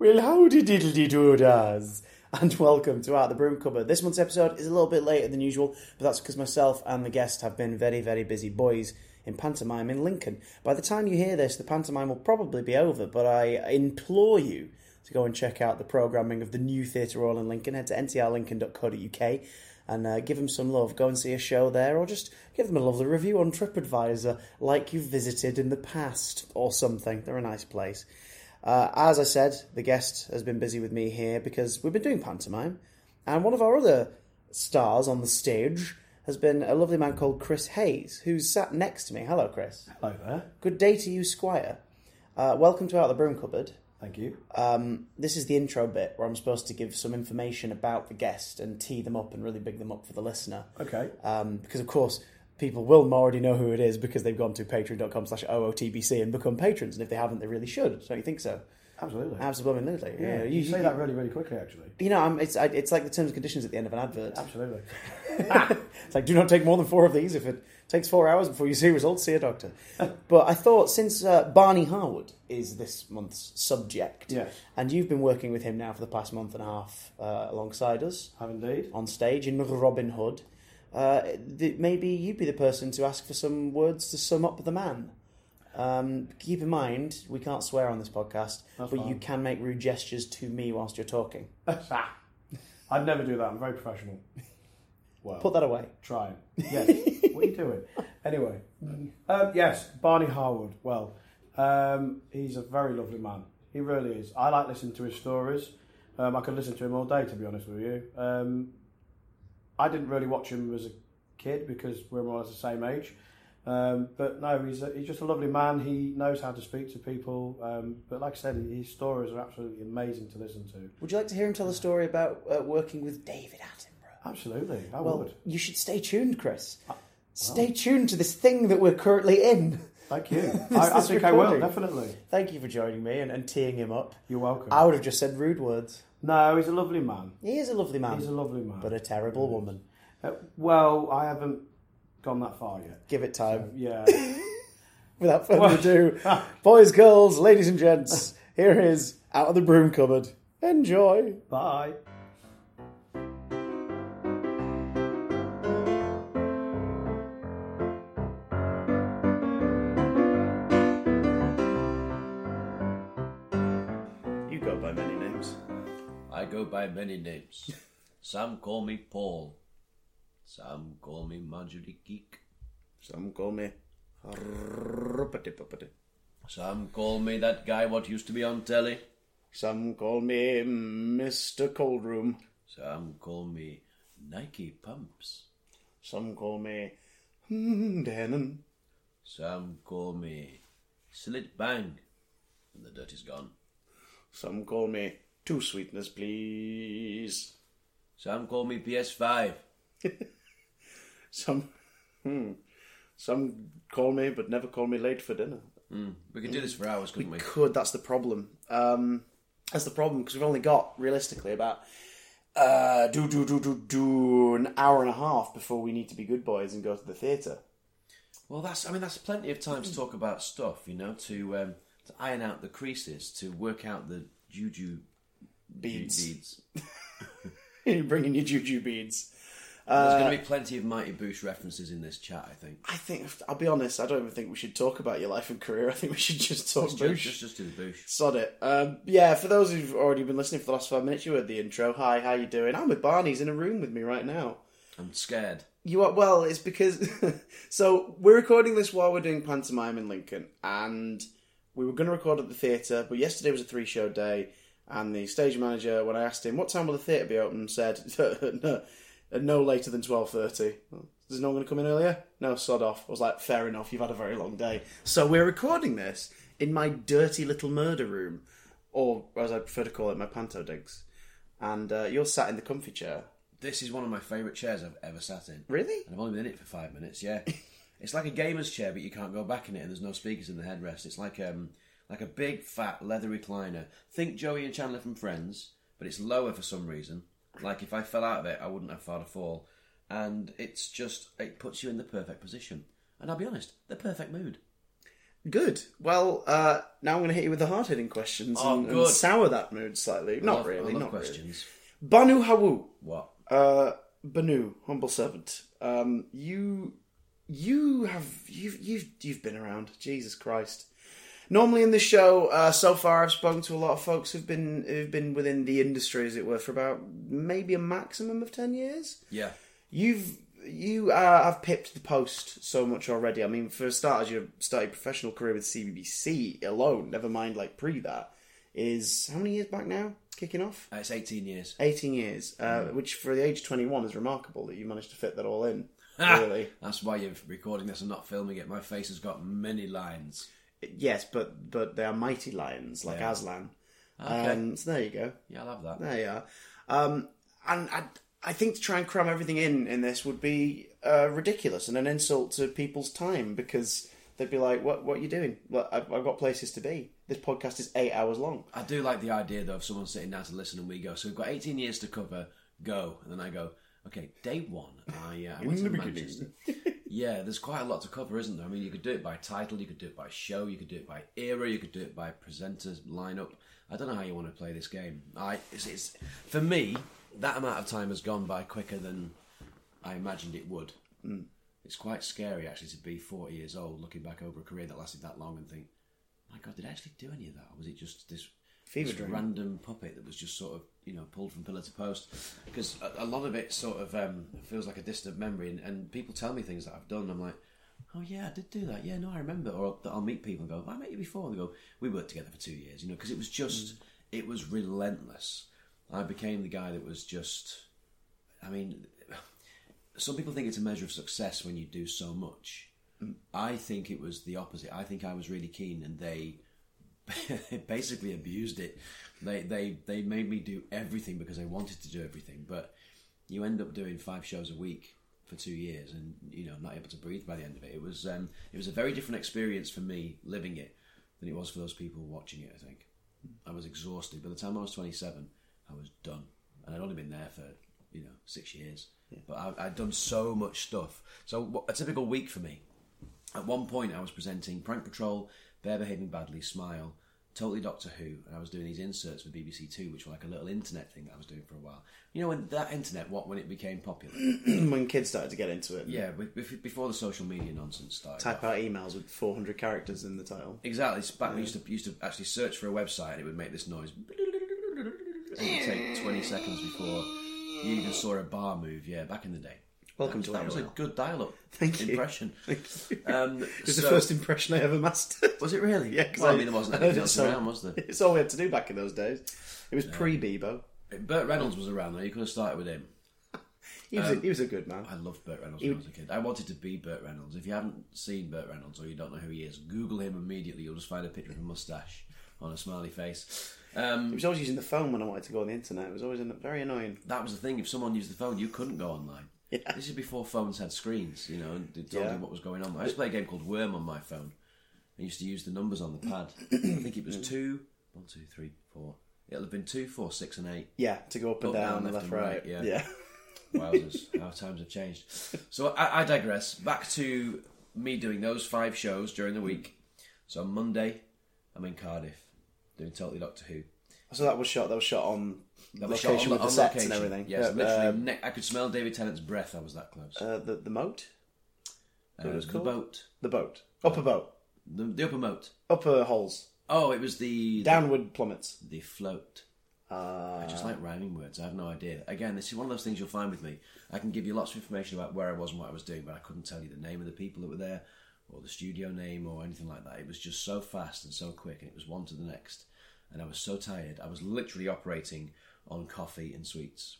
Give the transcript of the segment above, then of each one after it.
Well, howdy diddly doodahs, and welcome to Out the Broom Cupboard. This month's episode is a little bit later than usual, but that's because myself and the guest have been very, very busy boys in pantomime in Lincoln. By the time you hear this, the pantomime will probably be over, but I implore you to go and check out the programming of the new Theatre Royal in Lincoln. Head to ntrlincoln.co.uk and uh, give them some love. Go and see a show there, or just give them a lovely review on TripAdvisor, like you've visited in the past, or something. They're a nice place. Uh, as I said, the guest has been busy with me here because we've been doing pantomime, and one of our other stars on the stage has been a lovely man called Chris Hayes, who's sat next to me. Hello, Chris. Hello there. Good day to you, Squire. Uh, welcome to Out the Broom Cupboard. Thank you. Um, this is the intro bit where I'm supposed to give some information about the guest and tee them up and really big them up for the listener. Okay. Um, because, of course, people will already know who it is because they've gone to patreon.com slash OOTBC and become patrons. And if they haven't, they really should. Don't you think so? Absolutely. Absolutely. yeah, you, say that really, really quickly, actually. You know, I'm, it's I, it's like the terms and conditions at the end of an advert. Absolutely. It's like, do not take more than four of these. If it takes four hours before you see results, see a doctor. but I thought since uh, Barney Harwood is this month's subject, Yes. and you've been working with him now for the past month and a half uh, alongside us Have indeed. on stage in Robin Hood, uh, th- maybe you'd be the person to ask for some words to sum up the man. Um, keep in mind, we can't swear on this podcast, That's but fine. you can make rude gestures to me whilst you're talking. I'd never do that. I'm very professional. Well, Put that away. Try. Yes. what are you doing? Anyway. Um, yes, Barney Harwood. Well, um, he's a very lovely man. He really is. I like listening to his stories. Um, I could listen to him all day, to be honest with you. Um, I didn't really watch him as a kid because we're more or less the same age. Um, but no, he's, a, he's just a lovely man. He knows how to speak to people. Um, but like I said, his stories are absolutely amazing to listen to. Would you like to hear him tell a story about uh, working with David Attenborough? Absolutely, I Well, would. you should stay tuned, Chris. Stay tuned to this thing that we're currently in. Thank you. I, I think I will, definitely. Thank you for joining me and, and teeing him up. You're welcome. I would have just said rude words. No, he's a lovely man. He is a lovely man, He's a lovely man. but a terrible woman. Uh, well, I haven't gone that far yet. Give it time. Yeah. Without further Well- ado, boys, girls, ladies, and gents, here is Out of the Broom Cupboard. Enjoy. Bye. Go by many names. Some call me Paul. Some call me Marjorie Geek. Some call me Some call me that guy what used to be on telly. Some call me Mr. Coldroom. Some call me Nike Pumps. Some call me Denon. Some call me Cillit Bang. And the dirt is gone. Some call me Two Sweetness, please. Some call me PS5. Some, hmm, some call me, but never call me late for dinner. We could do this for hours, couldn't we? Could that's the problem. Um, that's the problem because we've only got realistically about uh, do do do do do an hour and a half before we need to be good boys and go to the theatre. Well, that's. I mean, that's plenty of time to talk about stuff. You know, to um, to iron out the creases, to work out the juju Beads. beads. You're bringing your juju beads. There's Uh, going to be plenty of Mighty Boosh references in this chat. I think. I think I'll be honest. I don't even think we should talk about your life and career. I think we should just talk Just, boosh. just, just do the Boosh. Sod it. Um, yeah, for those who've already been listening for the last five minutes, you heard the intro. Hi, how you doing? I'm with Barney. He's in a room with me right now. I'm scared. You are well. It's because so we're recording this while we're doing pantomime in Lincoln, and we were going to record at the theatre, but yesterday was a three-show day, and the stage manager, when I asked him what time will the theatre be open, said no, no later than twelve thirty. Is no one going to come in earlier? No, sod off. I was like, fair enough. You've had a very long day, so we're recording this in my dirty little murder room, or as I prefer to call it, my panto digs. And uh, you're sat in the comfy chair. This is one of my favourite chairs I've ever sat in. Really? And I've only been in it for five minutes, yeah. it's like a gamer's chair, but you can't go back in it, and there's no speakers in the headrest. It's like um, like a big, fat, leather recliner. Think Joey and Chandler from Friends, but it's lower for some reason. Like if I fell out of it, I wouldn't have far to fall. And it's just, it puts you in the perfect position. And I'll be honest, the perfect mood. Good. Well, uh, now I'm going to hit you with the hard hitting questions Oh, and, and good. sour that mood slightly. I Not love- really. I love not really. questions. Banu Hawu. What? Uh, Banu, humble servant. Um, you, you have you've you've you've been around. Jesus Christ. Normally in this show, uh, so far I've spoken to a lot of folks who've been who've been within the industry, as it were, for about maybe a maximum of ten years. Yeah. You've you uh, have pipped the post so much already. I mean, for starters, you started professional career with CBBC alone. Never mind, like pre that is how many years back now? Kicking off. Uh, It's 18 years. 18 years, uh, which for the age of 21 is remarkable that you managed to fit that all in. Really. That's why you're recording this and not filming it. My face has got many lines. Yes, but but they are mighty lions like Yeah. Aslan. Okay. Um, so there you go. Yeah, I love that. There you are. Um, and I, I think to try and cram everything in in this would be uh, ridiculous and an insult to people's time because they'd be like, "What what are you doing? Well, I've, I've got places to be. This podcast is eight hours long." I do like the idea though of someone sitting down to listen and we go. So we've got 18 years to cover. Go, and then I go. Okay, day one. I, uh, I went In to the beginning. Manchester. yeah, there's quite a lot to cover, isn't there? I mean, you could do it by title, you could do it by show, you could do it by era, you could do it by presenters lineup. I don't know how you want to play this game. I, it's, it's for me that amount of time has gone by quicker than I imagined it would. Mm. It's quite scary actually to be 40 years old, looking back over a career that lasted that long, and think, my God, did I actually do any of that, or was it just this Fever dream. random puppet that was just sort of you know pulled from pillar to post. Because a, a lot of it sort of um, feels like a distant memory and, and people tell me things that I've done I'm like oh yeah I did do that. Yeah no I remember. Or that I'll meet people and go I met you before. And they go we worked together for two years you know because it was just it was relentless. I became the guy that was just I mean some people think it's a measure of success when you do so much. I think it was the opposite. I think I was really keen and they basically abused it. They they they made me do everything because they wanted to do everything, but you end up doing five shows a week for two years, and you know not able to breathe by the end of it. It was um, it was a very different experience for me living it than it was for those people watching it. I think I was exhausted. By the time I was twenty seven, I was done, and I'd only been there for you know six years. But I, I'd done so much stuff. So a typical week for me at one point, I was presenting Prank Patrol, Bear Behaving Badly, Smile, Totally Doctor Who, and I was doing these inserts for BBC Two, which were like a little internet thing that I was doing for a while. You know, when that internet, what when it became popular? when kids started to get into it. yeah, be- be- before the social media nonsense started. Type out emails with 400 characters in the title. Exactly. Back we used to used to actually search for a website and it would make this noise. It would take twenty seconds before you even saw a bar move. Yeah, back in the day. Welcome that, to that was a good dial-up Thank you. impression. Thank you. Um, It was so- the first impression I ever mastered. Was it really? Yeah, Well, I mean, there wasn't I anything it else so- around, was there? It's all we had to do back in those days. It was pre Bebo. Burt Reynolds was around though. You could have started with him. He was, a, he was a good man. I loved Burt Reynolds when I was a kid. I wanted to be Burt Reynolds. If you haven't seen Burt Reynolds or you don't know who he is, Google him immediately. You'll just find a picture of a mustache on a smiley face. He Um, was always using the phone when I wanted to go on the internet. It was always very annoying. that was the thing. If someone used the phone, you couldn't go online. Yeah. This is before phones had screens, you know, and it told Yeah. you what was going on. I used to play a game called Worm on my phone. I used to use the numbers on the pad. I think it was two, one, two, three, four. It'll have been two, four, six, and eight. Yeah, to go up and Up, down, down, left, left, right. and right, yeah. yeah. Wowzers, how times have changed. So I, I digress. Back to me doing those five shows during the week. So on Monday, I'm in Cardiff doing Totally Doctor Who. So that was shot. That was shot on Was location shot on, with the on sets location. and everything. Yes, Yeah, literally. um, ne- I could smell David Tennant's breath. I was that close. uh, the the moat, Uh, it was the called? boat, the boat, upper boat, the, the upper moat. upper holes, Oh, it was the downward plummets. the, the float. Uh, I just like rhyming words. I have no idea. Again, this is one of those things you'll find with me. I can give you lots of information about where I was and what I was doing, but I couldn't tell you the name of the people that were there, or the studio name, or anything like that. It was just so fast and so quick, and it was one to the next. And I was so tired. I was literally operating on coffee and sweets.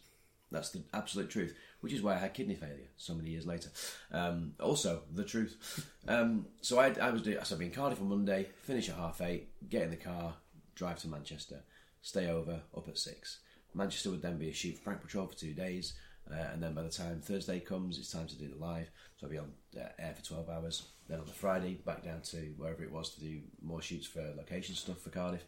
That's the absolute truth, which is why I had kidney failure so many years later. Um, also, the truth. Um, so I, I was doing. So I'd be in Cardiff on Monday, finish at half eight, get in the car, drive to Manchester, stay over, up at six. Manchester would then be a shoot for Prank Patrol for two days, uh, and then by the time Thursday comes, it's time to do the live. So I'll be on air for twelve hours. Then on the Friday, back down to wherever it was to do more shoots for location stuff for Cardiff,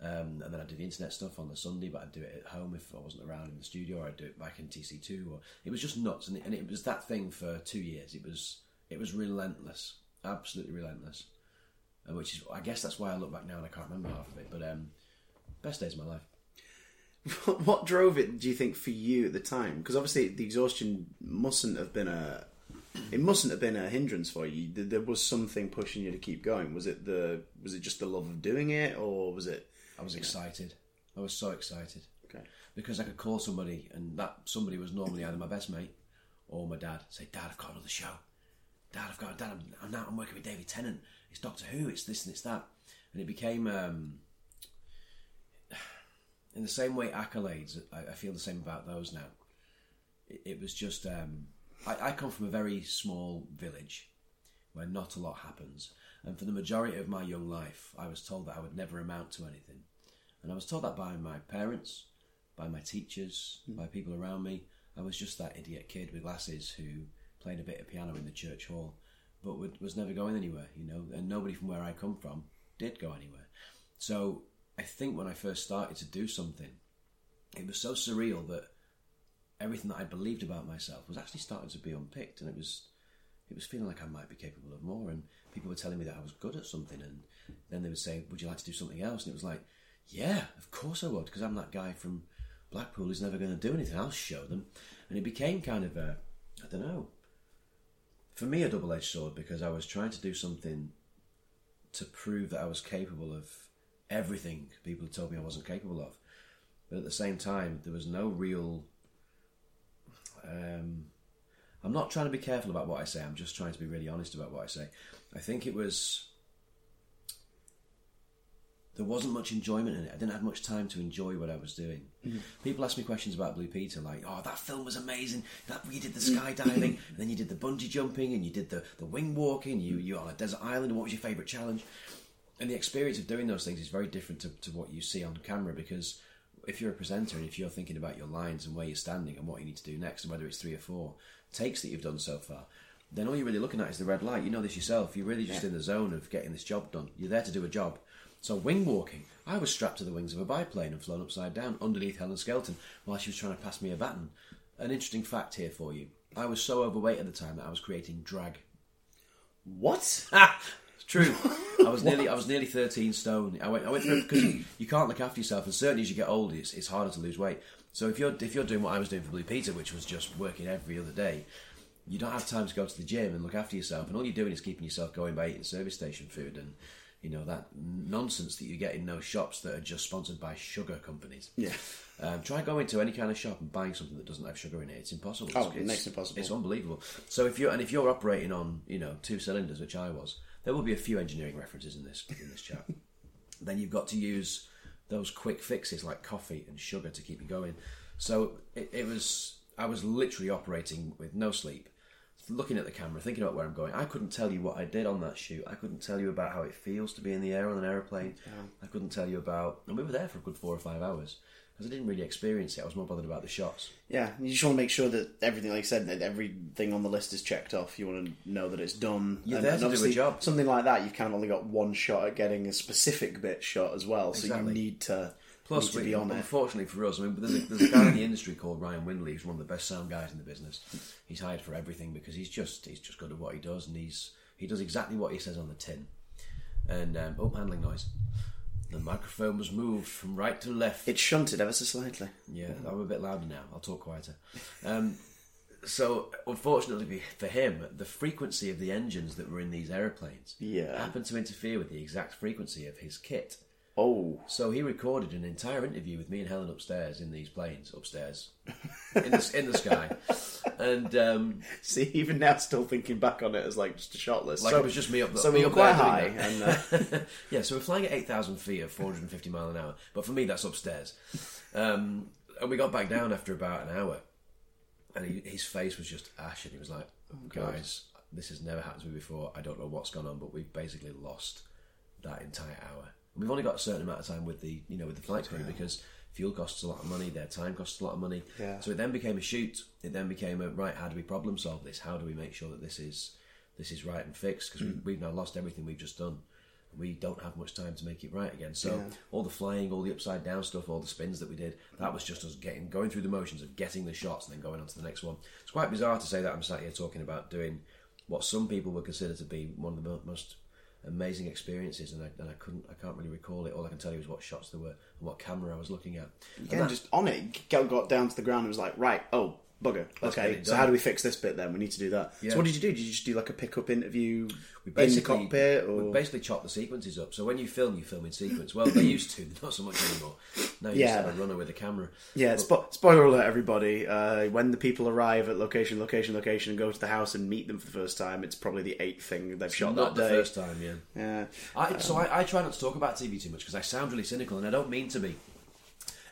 um, and then I'd do the internet stuff on the Sunday. But I'd do it at home if I wasn't around in the studio, or I'd do it back in TC two. Or it was just nuts, and it, and it was that thing for two years. It was it was relentless, absolutely relentless. and which is I guess that's why I look back now and I can't remember half of it. But um, best days of my life. what drove it? Do you think for you at the time? Because obviously the exhaustion mustn't have been a it mustn't have been a hindrance for you. There- was something pushing you to keep going. Was it the was it just the love of doing it, or was it? I was excited. I was so excited Okay. because I could call somebody, and that somebody was normally either my best mate or my dad. Say, Dad, I've got another show. Dad, I've got Dad. I'm, I'm now I'm working with David Tennant. It's Doctor Who. It's this and it's that, and it became. Um, in the same way, accolades. I, I feel the same about those now. It, it was just. Um, I, I come from a very small village where not a lot happens. And for the majority of my young life, I was told that I would never amount to anything. And I was told that by my parents, by my teachers, hmm. by people around me. I was just that idiot kid with glasses who played a bit of piano in the church hall, but would, was never going anywhere, you know. And nobody from where I come from did go anywhere. So I think when I first started to do something, it was so surreal that everything that I believed about myself was actually starting to be unpicked, and it was it was feeling like I might be capable of more. And people were telling me that I was good at something, and then they would say, "Would you like to do something else?" And it was like, "Yeah, of course I would," because I'm that guy from Blackpool who's never going to do anything. I'll show them, and it became kind of a, I don't know, for me a double-edged sword because I was trying to do something to prove that I was capable of everything people had told me I wasn't capable of. But at the same time, there was no real. Um, I'm not trying to be careful about what I say. I'm just trying to be really honest about what I say. I think it was. There wasn't much enjoyment in it. I didn't have much time to enjoy what I was doing. Mm-hmm. People ask me questions about Blue Peter, like, "Oh, that film was amazing. That you did the mm-hmm. skydiving, and then you did the bungee jumping, and you did the, the wing walking. You mm-hmm. you on a desert island. What was your favourite challenge?" And the experience of doing those things is very different to, to what you see on camera because if you're a presenter and if you're thinking about your lines and where you're standing and what you need to do next and whether it's three or four takes that you've done so far, then all you're really looking at is the red light. You know this yourself. You're really just in the zone of getting this job done. You're there to do a job. So wing walking, I was strapped to the wings of a biplane and flown upside down underneath Helen Skelton while she was trying to pass me a baton. An interesting fact here for you. I was so overweight at the time that I was creating drag. What? Ah, true. I was nearly I was nearly thirteen stone. I went I went through because you, can't look after yourself, and certainly as you get older, it's, it's harder to lose weight. So if you're if you're doing what I was doing for Blue Peter, which was just working every other day, you don't have time to go to the gym and look after yourself, and all you're doing is keeping yourself going by eating service station food and you know that nonsense that you get in those shops that are just sponsored by sugar companies. Yeah. Um, try going to any kind of shop and buying something that doesn't have sugar in it. It's impossible. Oh, it's, it makes it impossible. It's unbelievable. So if you're and if you're operating on you know two cylinders, which I was, there will be a few engineering references in this in this chat. then you've got to use those quick fixes like coffee and sugar to keep you going. So it, it was I was literally operating with no sleep, looking at the camera, thinking about where I'm going. I couldn't tell you what I did on that shoot. I couldn't tell you about how it feels to be in the air on an aeroplane. I couldn't tell you about, and we were there for a good four or five hours because I didn't really experience it. I was more bothered about the shots. Yeah, you just want to make sure that everything, like I said, that everything on the list is checked off. You want to know that it's done. You're there to do a job. Something like that, you've kind of only got one shot at getting a specific bit shot as well. So Exactly. you need to, Plus, need to we, be on it. unfortunately for us, I mean, there's a, there's a guy in the industry called Ryan Windley, who's one of the best sound guys in the business. He's hired for everything because he's just he's just good at what he does, and he's he does exactly what he says on the tin. And um, oh, handling noise. The microphone was moved from right to left. It shunted ever so slightly. Yeah, I'm a bit louder now. I'll talk quieter. Um, so, unfortunately for him, the frequency of the engines that were in these aeroplanes Yeah. happened to interfere with the exact frequency of his kit. Oh, So he recorded an entire interview with me and Helen upstairs in these planes, upstairs in the in the sky, and um, see, even now, still thinking back on it as like just a shot list. like so, it was just me up. so we were quite high, and uh, yeah, so we're flying at eight thousand feet at four hundred and fifty mile an hour, but for me that's upstairs. Um, and we got back down after about an hour, and he, his face was just ashen. He was like, "Guys, this has never happened to me before. I don't know what's gone on, but we've basically lost that entire hour. We've only got a certain amount of time with the you know with the flight crew because fuel costs a lot of money, their time costs a lot of money. Yeah. So it then became a shoot. It then became a right. How do we problem solve this? How do we make sure that this is this is right and fixed? Because we, mm. we've now lost everything we've just done. We don't have much time to make it right again. So all the flying, all the upside down stuff, all the spins that we did, that was just us getting going through the motions of getting the shots and then going on to the next one. It's quite bizarre to say that I'm sat here talking about doing what some people would consider to be one of the most amazing experiences, and I, and I couldn't, I can't really recall it. All I can tell you is what shots there were and what camera I was looking at. And that- just on it, got down to the ground and was like, right, oh, bugger. Okay, so how do we fix this bit then? We need to do that. Yeah. So what did you do? Did you just do like a pick-up interview we in the basically cockpit? Or... we basically chop the sequences up. So when you film, you film in sequence. Well, they used to, not so much anymore. Now you Yeah. just have a runner with a camera. Yeah, spo- spoiler alert, everybody. Uh, when the people arrive at location, location, location, and go to the house and meet them for the first time, it's probably the eighth thing they've shot not that the day. first time, yeah. Yeah. I, so I, I try not to talk about TV too much because I sound really cynical, and I don't mean to be.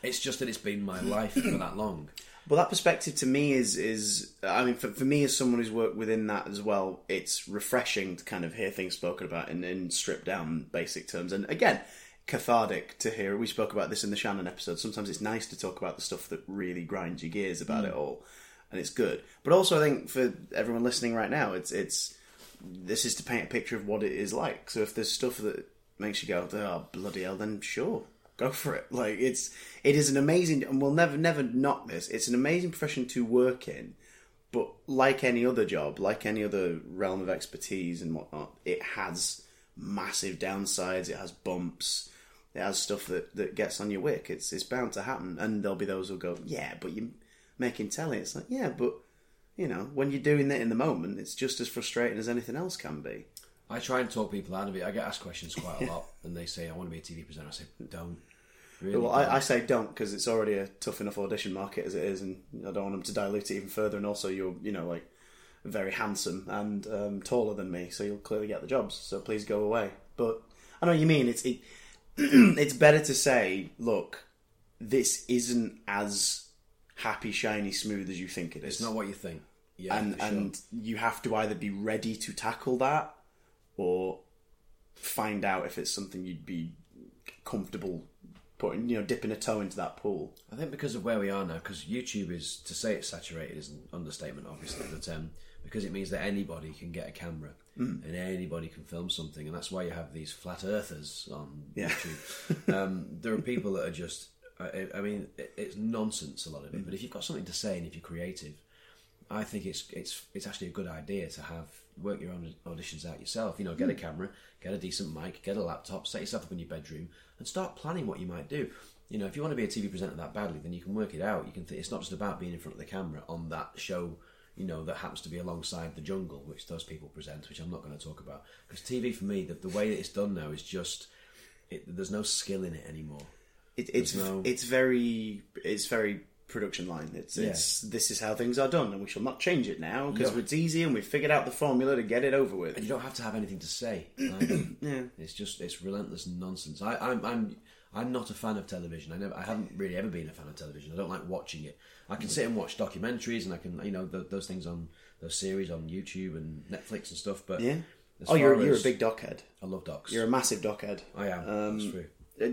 It's just that it's been my life for that long. Well, that perspective to me is is I mean, for, for me as someone who's worked within that as well, it's refreshing to kind of hear things spoken about in, in stripped down basic terms, and again, cathartic to hear. We spoke about this in the Shannon episode. Sometimes it's nice to talk about the stuff that really grinds your gears about mm. it all, and it's good. But also, I think for everyone listening right now, it's it's this is to paint a picture of what it is like. So if there's stuff that makes you go, "Oh bloody hell," then sure, go for it. Like it's it is an amazing, and we'll never never knock this. It's an amazing profession to work in, but like any other job, like any other realm of expertise and whatnot, it has massive downsides. It has bumps. It has stuff that, that gets on your wick. It's it's bound to happen, and there'll be those who'll go, "Yeah, but you're making telly." It's like, yeah, but you know, when you're doing that in the moment, it's just as frustrating as anything else can be. I try and talk people out of it. I get asked questions quite a lot, and they say, "I want to be a TV presenter." I say, "Don't." Really Well, don't. I, I say don't because it's already a tough enough audition market as it is, and I don't want them to dilute it even further. And also, you're you know like very handsome and um, taller than me, so you'll clearly get the jobs. So please go away. But I know what you mean. It's it, it's better to say, look, this isn't as happy, shiny, smooth as you think it is. it's not what you think. Yeah, and sure. and you have to either be ready to tackle that or find out if it's something you'd be comfortable putting you know dipping a toe into that pool I think because of where we are now, because YouTube is to say it's saturated is an understatement, obviously, but um, because it means that anybody can get a camera Hmm. and anybody can film something, and that's why you have these flat earthers on Yeah. YouTube. um, there are people that are just, I, I mean, it, it's nonsense a lot of it. But if you've got something to say and if you're creative, I think it's it's it's actually a good idea to have work your own auditions out yourself. You know, get a hmm. camera, get a decent mic, get a laptop, set yourself up in your bedroom, and start planning what you might do. You know, if you want to be a TV presenter that badly, then you can work it out. You can. Th- it's not just about being in front of the camera on that show. You know, that happens to be alongside the jungle, which those people present, which I'm not going to talk about. Because TV for me, the, the way that it's done now is just it, there's no skill in it anymore. it, it's There's no- it's very it's very production line it's it's this is how things are done and we shall not change it now because Yeah. it's easy and we've figured out the formula to get it over with and you don't have to have anything to say. Yeah. It's just it's relentless nonsense. I, I'm I'm I'm not a fan of television. I never I haven't really ever been a fan of television. I don't like watching it. I can sit and watch documentaries and I can you know th- those things on those series on YouTube and Netflix and stuff. But yeah as oh you're you're a big doc head I love docs. you're a massive doc head I am. Um, that's true.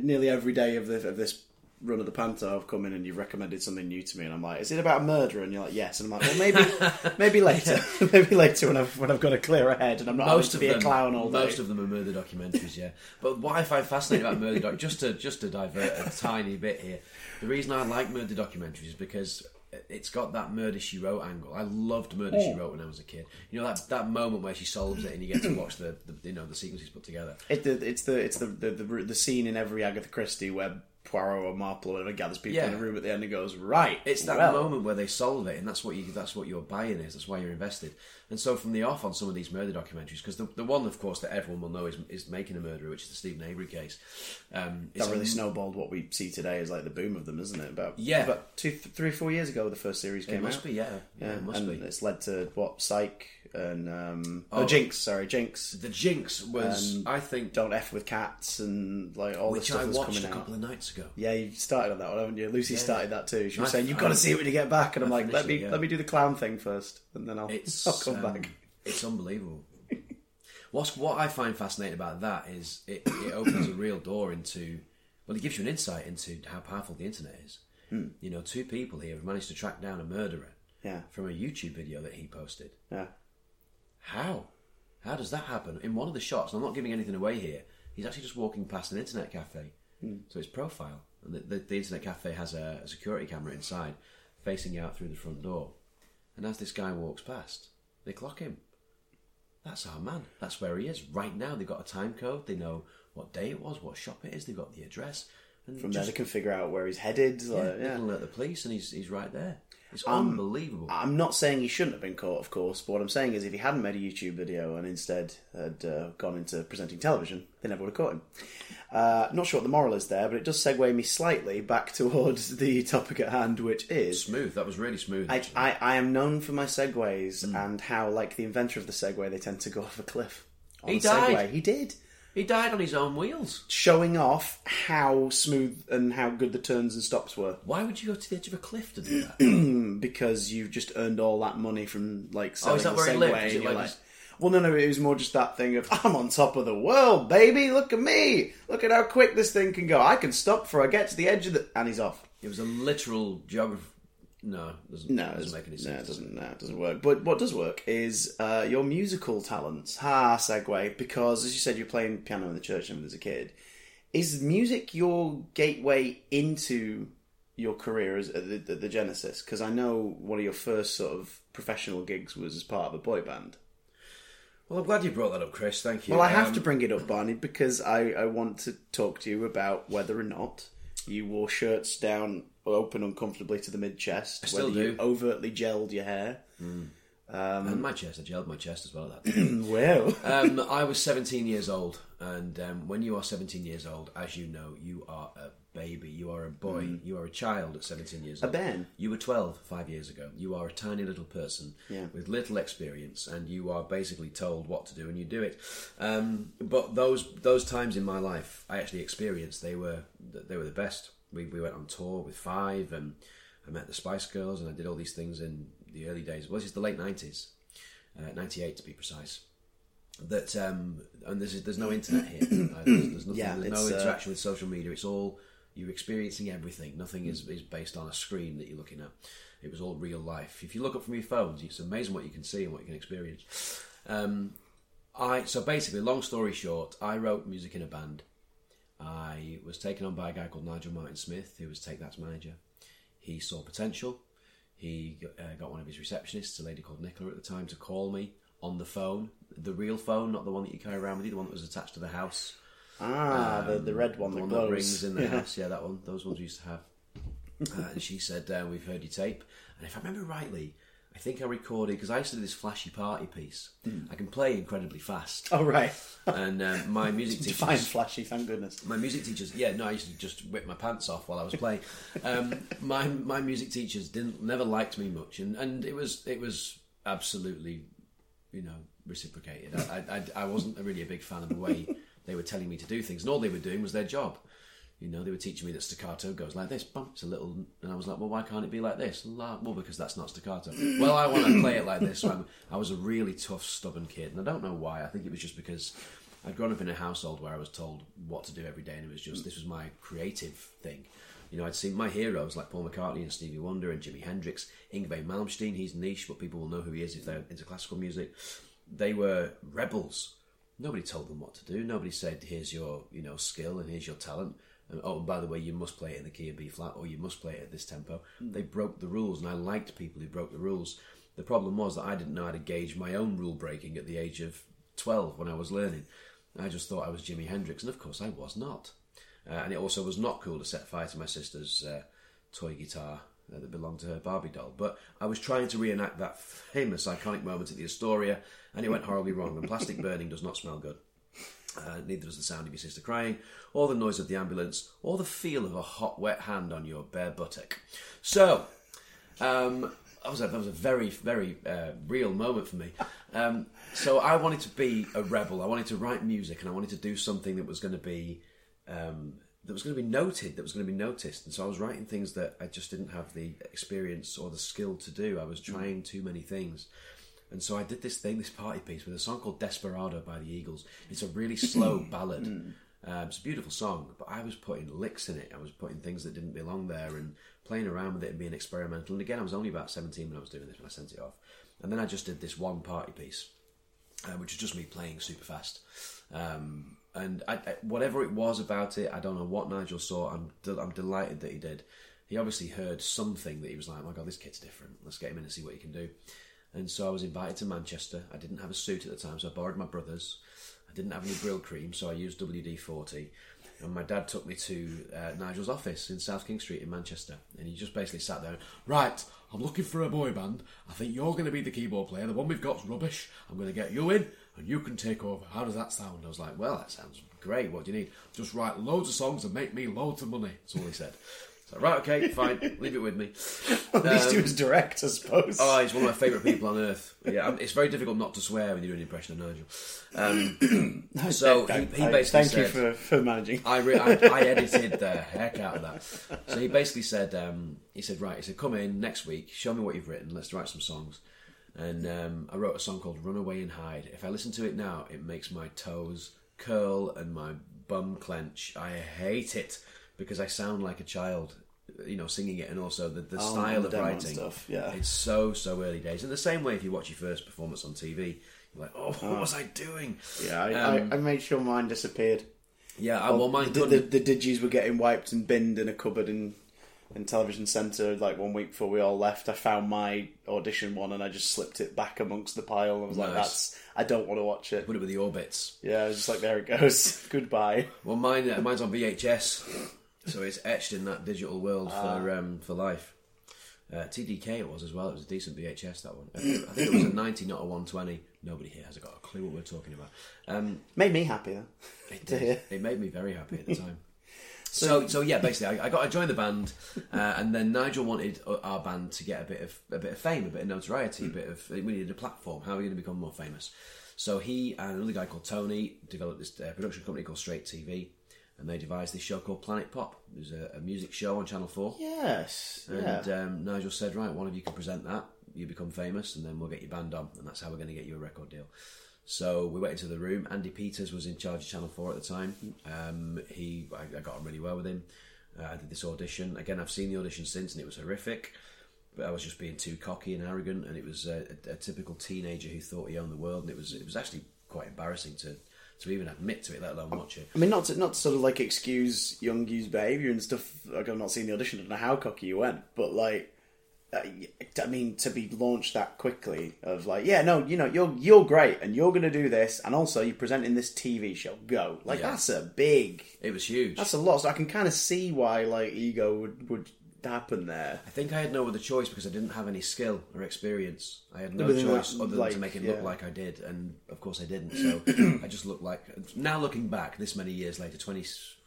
nearly every day of, the, of this run of the panto, I've come in and you've recommended something new to me, and I'm like, "Is it about a murder?" And you're like, "Yes," and I'm like, "Well, maybe, maybe later, maybe later when I've when I've got a clearer head and I'm not Most of to be them, a clown all day." most of them are murder documentaries, yeah. But what I find fascinating about murder doc, just to just to divert a tiny bit here, the reason I like murder documentaries is because it's got that murder she wrote angle. I loved murder she oh. wrote when I was a kid. You know that that moment where she solves it and you get to watch the, the you know the sequences put together. It, the, it's the it's the, the the the scene in every Agatha Christie where Poirot or Marple or whatever gathers people Yeah. in a room at the end and goes, "Right, It's that well, moment where they solve it, and that's what you that's what your buy-in is. That's why you're invested. And so from the off on some of these murder documentaries, because the, the one, of course, that everyone will know is, is making a murderer, which is the Steven Avery case. Um, it's That really a- snowballed what we see today is like the boom of them, isn't it? About Yeah. about two, th- three, four years ago, the first series It came must out. be, yeah, yeah, it must and be. it's led to what Psych and um, oh, Oh. Jinx, sorry, Jinx. The Jinx was, Um, I think, Don't f with cats and like all the which stuff I watched a out. couple of nights ago. Yeah, you started on that one, haven't you? Lucy Yeah. started that too. She was I- saying you've I- got to see it when you get back, and I'm I like, let me yeah. let me do the clown thing first, and then I'll I'll come um, back. It's unbelievable. What's what I find fascinating about that is it, it opens a real door into well, it gives you an insight into how powerful the internet is. Hmm. You know, two people here have managed to track down a murderer Yeah, from a YouTube video that he posted. yeah. How? How does that happen? In one of the shots, and I'm not giving anything away here, he's actually just walking past an internet cafe. So it's profile. And the, the, the internet cafe has a, a security camera inside, facing out through the front door. And as this guy walks past, they clock him. That's our man. That's where he is right now. They've got a time code. They know what day it was, what shop it is. They've got the address. And From just, there, they can figure out where he's headed. yeah, like, they yeah. can alert the police, and he's he's right there. It's Um, unbelievable. I'm not saying he shouldn't have been caught, of course, but what I'm saying is if he hadn't made a YouTube video and instead had uh, gone into presenting television, they never would have caught him. Uh, not sure what the moral is there, but it does segue me slightly back towards the topic at hand, which is smooth. That was really smooth. I. I, I am known for my segues Hmm. and how, like the inventor of the Segway, they tend to go off a cliff. He a Segway. died. He did. he died on his own wheels. Showing off how smooth and how good the turns and stops were. Why would you go to the edge of a cliff to do that? because you've just earned all that money from like selling Oh, is that the where he lived? Is and it you're like like, well, no, no, it was more just that thing of I'm on top of the world, baby. Look at me. Look at how quick this thing can go. I can stop before I get to the edge of the, and he's off. it was a literal geography. No, doesn't, No, doesn't make any sense. it does it? doesn't. No, it doesn't work. But what does work is uh, your musical talents. Ha, segue. Because as you said, you're playing piano in the church when as a kid. Is music your gateway into your career as the, the, the genesis? Because I know one of your first sort of professional gigs was as part of a boy band. Well, I'm glad you brought that up, Chris. Thank you. Well, I have Um, to bring it up, Barney, because I, I want to talk to you about whether or not you wore shirts down open uncomfortably to the mid chest. still whether you do. overtly gelled your hair. and my chest. I gelled my chest as well. At that time. Well, um, I was 17 years old, and um, when you are 17 years old, as you know, you are a baby. You are a boy. You are a child at 17 years a old. Ben. You were 12 five years ago. You are a tiny little person Yeah. with little experience, and you are basically told what to do, and you do it. Um, but those those times in my life, I actually experienced. They were they were the best. We we went on tour with Five, and I met the Spice Girls, and I did all these things in the early days. Well, this is the late 90s, uh, 98 to be precise. That um, and there's there's no internet here. Uh, there's, there's nothing. Yeah, there's no uh, interaction with social media. It's all you're experiencing everything. Nothing is, is based on a screen that you're looking at. It was all real life. If you look up from your phones, it's amazing what you can see and what you can experience. Um, I so basically, long story short, I wrote music in a band. I was taken on by a guy called Nigel Martin Smith, who was Take That's manager. He saw potential. He uh, got one of his receptionists, a lady called Nicola at the time, to call me on the phone, the real phone, not the one that you carry around with you, the one that was attached to the house. Ah, the, the red one The one that rings in the Yeah. house, yeah, that one. Those ones we used to have. Uh, and she said, uh, "We've heard your tape." And if I remember rightly, I think I recorded because I used to do this flashy party piece. I can play incredibly fast, Oh right, and um, my music define teachers, flashy. Thank goodness. my music teachers, yeah, no, I used to just whip my pants off while I was playing. Um, my my music teachers didn't never liked me much, and, and it was it was absolutely, you know, reciprocated. I, I- I wasn't really a big fan of the way they were telling me to do things, and all they were doing was their job. You know, they were teaching me that staccato goes like this, bump, it's a little, and I was like, well, why can't it be like this? La, well, because that's not staccato. well, I want to play it like this. So I was a really tough, stubborn kid, and I don't know why. I think it was just because I'd grown up in a household where I was told what to do every day, and it was just this was my creative thing. You know, I'd seen my heroes like Paul McCartney and Stevie Wonder and Jimi Hendrix, Yngwie Malmsteen. He's niche, but people will know who he is if they're into classical music. They were rebels. Nobody told them what to do. Nobody said, "Here's your, you know, skill and here's your talent." And, oh, and by the way, you must play it in the key of B flat, or you must play it at this tempo. They broke the rules, and I liked people who broke the rules. The problem was that I didn't know how to gauge my own rule breaking at the age of twelve when I was learning. I just thought I was Jimi Hendrix, and of course I was not. Uh, and it also was not cool to set fire to my sister's uh, toy guitar that belonged to her Barbie doll. But I was trying to reenact that famous, iconic moment at the Astoria, and it went horribly wrong. And plastic burning does not smell good. Uh, neither does the sound of your sister crying, or the noise of the ambulance, or the feel of a hot, wet hand on your bare buttock. So, um, that was a, that was a very, very uh, real moment for me. Um, so I wanted to be a rebel. I wanted to write music, and I wanted to do something that was going to be um, that was going to be noted, that was going to be noticed. And so I was writing things that I just didn't have the experience or the skill to do. I was trying too many things. And so I did this thing, this party piece, with a song called Desperado by the Eagles. It's a really slow ballad. Um, it's a beautiful song, but I was putting licks in it. I was putting things that didn't belong there and playing around with it and being experimental. And again, I was only about 17 when I was doing this when I sent it off. And then I just did this one party piece, uh, which was just me playing super fast. Um, and I, whatever it was about it, I don't know what Nigel saw. I'm, I'm delighted that he did. He obviously heard something that he was like, "Oh my god, this kid's different. Let's get him in and see what he can do." And so I was invited to Manchester. I didn't have a suit at the time, so I borrowed my brother's. I didn't have any Brylcreem, so I used WD 40. And my dad took me to uh, Nigel's office in South King Street in Manchester. And he just basically sat there, right, I'm looking for a boy band. I think you're going to be the keyboard player. The one we've got's rubbish. I'm going to get you in and you can take over. How does that sound? I was like, well, that sounds great. What do you need? Just write loads of songs and make me loads of money. That's all he said. So, right, okay, fine, leave it with me. At least he Um, was direct, I suppose. Oh, he's one of my favourite people on earth. Yeah, um, it's very difficult not to swear when you do an impression of Nigel. Um, so he, he I- basically thank said, you for, for managing. I, re- I, I edited the heck out of that. So he basically said, um, he said, right, he said, come in next week, show me what you've written, let's write some songs. And um, I wrote a song called Run Away and Hide. If I listen to it now, it makes my toes curl and my bum clench. I hate it because I sound like a child, you know, singing it, and also the, the Oh, style of writing. stuff, yeah. It's so, so early days. In the same way, if you watch your first performance on TV, you're like, oh, what was I doing? Yeah, I, Um, I, I made sure mine disappeared. Yeah, I, well, mine the, the, the digis were getting wiped and binned in a cupboard in in television centre like one week before we all left. I found my audition one and I just slipped it back amongst the pile. I was like, "That's I don't want to watch it." Put it with the orbits. Yeah, I was just like, "There it goes, goodbye." Well, mine uh, mine's on VHS, so it's etched in that digital world for um, for life. Uh, TDK it was as well. It was a decent VHS that one. I think, I think it was a ninety, not a one twenty. Nobody here has got a clue what we're talking about. Um, Made me happy though. it, did. it made me very happy at the time. So, so yeah, basically, I, I got I joined the band, uh, and then Nigel wanted uh, our band to get a bit of a bit of fame, a bit of notoriety, a bit of we needed a platform. How are we going to become more famous? So he and another guy called Tony developed this uh, production company called Straight TV, and they devised this show called Planet Pop. It was a, a music show on Channel Four. Yes, yeah. And um, Nigel said, right, one of you can present that, you become famous, and then we'll get your band on, and that's how we're going to get you a record deal. So we went into the room. Andy Peters was in charge of Channel 4 at the time. Um, he, I, I got on really well with him. Uh, I did this audition. Again, I've seen the audition since, and it was horrific. But I was just being too cocky and arrogant, and it was a, a, a typical teenager who thought he owned the world, and it was it was actually quite embarrassing to to even admit to it, let alone watch it. I mean, not to, not to sort of like excuse young you's behaviour and stuff. Like I've not seen the audition, I don't know how cocky you went, but like, I mean, to be launched that quickly of like, yeah, no, you know, you're you're great, and you're going to do this, and also you're presenting this TV show. Go, like Yeah. that's a big, It was huge. that's a lot. So I can kind of see why like ego would would happen there. I think I had no other choice because I didn't have any skill or experience. I had no then choice that, other than like, to make it yeah. look like I did, and of course I didn't. So I just looked like. Now looking back, this many years later, twenty.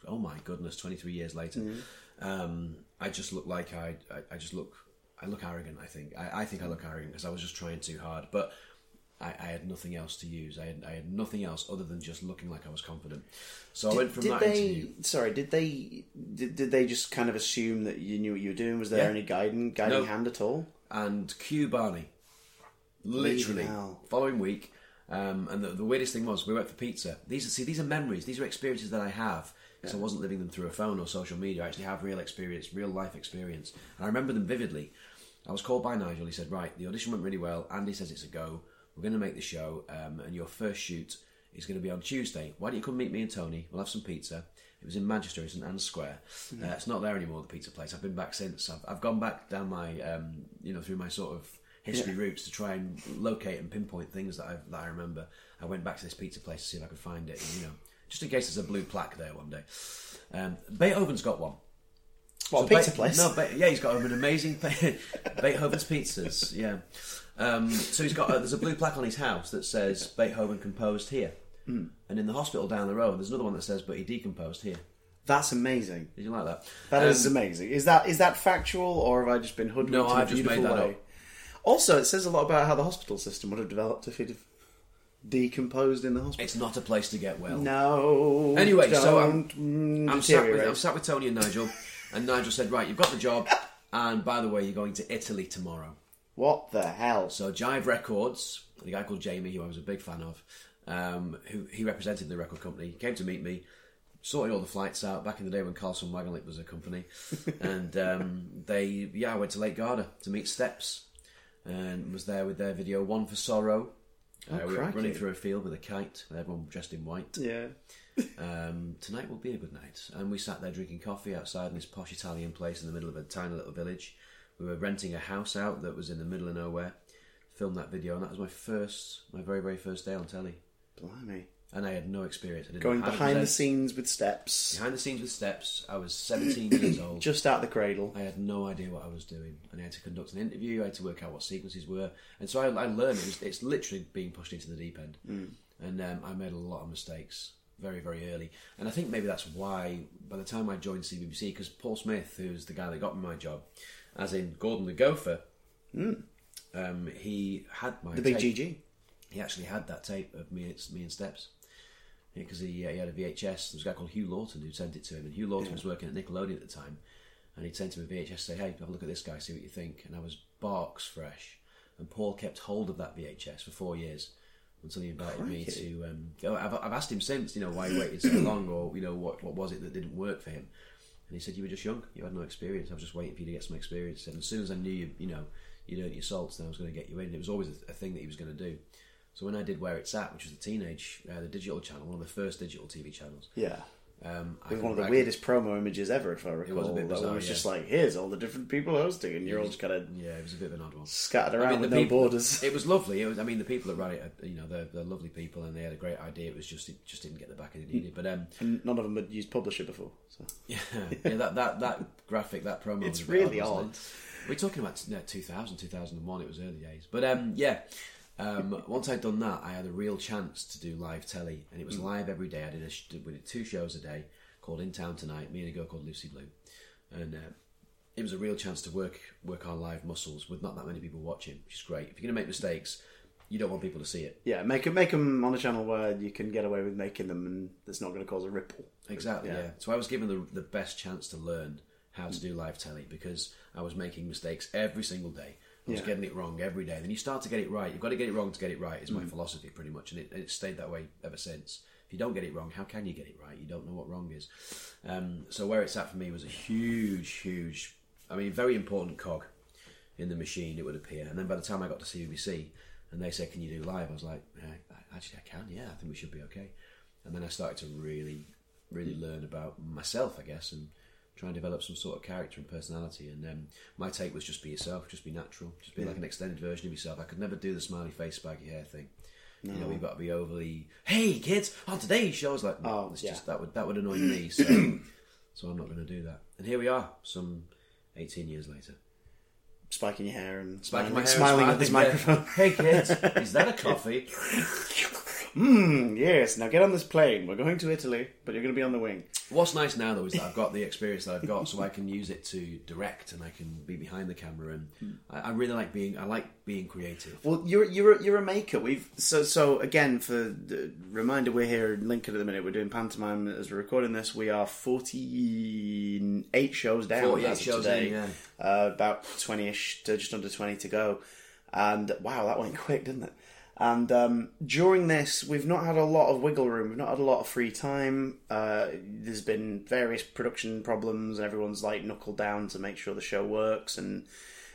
Oh my goodness, twenty three years later, Mm-hmm. um, I just look like I, I. I just look. I look arrogant. I think. I, I think I look arrogant because I was just trying too hard, but. I, I had nothing else to use. I had, I had nothing else other than just looking like I was confident. So I went from did that they? interview. Sorry, did they? Did, did they just kind of assume that you knew what you were doing? Was there Yeah. any guiding guiding No. hand at all? and Q Barney. Literally, following week. Um, and the, the weirdest thing was, we went for pizza. These are see, these are memories. These are experiences that I have because I wasn't living them through a phone or social media. I actually have real experience, real life experience, and I remember them vividly. I was called by Nigel. He said, "Right, the audition went really well. Andy says it's a go. We're going to make the show, um, and your first shoot is going to be on Tuesday. Why don't you come meet me and Tony? We'll have some pizza." It was in Manchester, it's in Ann Square. Uh, it's not there anymore. The pizza place. I've been back since. I've, I've gone back down my, um, you know, through my sort of history routes to try and locate and pinpoint things that I that I remember. I went back to this pizza place to see if I could find it. And, you know, just in case there's a blue plaque there one day. Um, Beethoven's got one. What So a pizza Be- place? No, Be- yeah, he's got an amazing Beethoven's pizzas. Yeah, um, so he's got a, there's a blue plaque on his house that says Beethoven composed here, Hmm. and in the hospital down the road there's another one that says but he decomposed here. That's amazing. Did you like that? That is Um, amazing. Is that is that factual, or have I just been hoodwinked No, in a I've just beautiful made that way? up. Also, it says a lot about how the hospital system would have developed if he'd have decomposed in the hospital. It's not a place to get well. No. Anyway, so I'm- mm, I'm sat, with. I'm sat with Tony and Nigel, and Nigel said, "Right, you've got the job, and by the way, you're going to Italy tomorrow." What the hell? So Jive Records, the guy called Jamie, who I was a big fan of, um, who he represented the record company, came to meet me, sorted all the flights out back in the day when Carlson Wagonlit was a company, and um, they yeah I went to Lake Garda to meet Steps, and was there with their video One for Sorrow. Uh, we were running through a field with a kite, with everyone dressed in white. Yeah. Um, tonight will be a good night. And we sat there drinking coffee outside in this posh Italian place in the middle of a tiny little village. We were renting a house out that was in the middle of nowhere. filmed that video, and that was my first, my very very first day on telly, Blimey. And I had no experience. I didn't Going know how to behind the present. scenes with steps, behind the scenes with steps. I was 17 years old. just out the cradle. I had no idea what I was doing, and I had to conduct an interview. I had to work out what sequences were, and so I, I learned. It was, it's literally being pushed into the deep end, and um, I made a lot of mistakes very, very early. And I think maybe that's why, by the time I joined CBBC, because Paul Smith, who's the guy that got me my job, as in Gordon the Gopher, um, he had my The big tape. GG. He actually had that tape of me, me and Steps. Because he, uh, he had a VHS. There was a guy called Hugh Lawton who sent it to him, and Hugh Lawton was working at Nickelodeon at the time, and he'd sent him a VHS to say, "Hey, have a look at this guy, see what you think." And I was barks fresh, and Paul kept hold of that VHS for four years until he invited me to. Um, go. I've, I've asked him since, you know, why he waited so long, or you know, what what was it that didn't work for him? And he said, "You were just young. You had no experience. I was just waiting for you to get some experience." And as soon as I knew you, you know, you'd earned your salts, then I was going to get you in. It was always a, a thing that he was going to do. So when I did Where It's At, which was the teenage, uh, the digital channel, one of the first digital TV channels, Yeah. um, I With one of the weirdest promo images ever, if I recall. was a bit bizarre, was yeah. just like, here's all the different people hosting, and you're all just kind of Yeah, it was a bit of an odd one. scattered I around mean, with the no people- borders. It was lovely. It was. I mean, the people that ran it, are, you know, they're, they're lovely people, and they had a great idea. It was just it just didn't get the backing it needed. But um, And none of them had used Publisher before. So. yeah, yeah, that that that graphic, that promo, It's was really wasn't it? We're talking about no, 2000, 2001. It was early days, but um, yeah. Um, once I'd done that, I had a real chance to do live telly, and it was live every day. I did, a, sh- we did two shows a day called In Town Tonight. Me and a girl called Lucy Blue, and uh, it was a real chance to work work our live muscles with not that many people watching, which is great. If you're going to make mistakes, you don't want people to see it. Yeah, make them, make them on a channel where you can get away with making them and it's not going to cause a ripple. Exactly. Yeah. Yeah. So I was given the the best chance to learn how to do live telly because I was making mistakes every single day. I was Yeah. getting it wrong every day. Then you start to get it right. You've got to get it wrong to get it right. Is my philosophy pretty much, and it, and it stayed that way ever since. If you don't get it wrong, how can you get it right? You don't know what wrong is. Um, so where it's at for me was a huge, huge. I mean, very important cog in the machine. It would appear. And then by the time I got to CBBC, and they said, "Can you do live?" I was like, yeah, "Actually, I can. Yeah, I think we should be okay." And then I started to really, really learn about myself, I guess, and try and develop some sort of character and personality. And um, my take was just be yourself, just be natural, just be like an extended version of yourself. I could never do the smiley face, baggy hair thing. You know, you've got to be overly, "Hey kids, on today's show," I was like, Oh, it's yeah. just that would that would annoy me. So, so I'm not going to do that. And here we are, some 18 years later. Spiking your hair and Spiking smiling, my hair, smiling at this microphone. Hey kids, is that a coffee? Hmm, yes, now get on this plane. We're going to Italy, but you're going to be on the wing. What's nice now though is that I've got the experience that I've got, so I can use it to direct and I can be behind the camera, and I, I really like being I like being creative. Well, you're you're a- you're a maker. We've so so again for the reminder, we're here in Lincoln at the minute. We're doing pantomime as we're recording this. We are forty eight shows down. 48 shows today. in, yeah. uh, about twenty ish to just under twenty to go. And wow, that went quick, didn't it? And um, during this, we've not had a lot of wiggle room. We've not had a lot of free time. Uh, there's been various production problems, and everyone's like knuckled down to make sure the show works and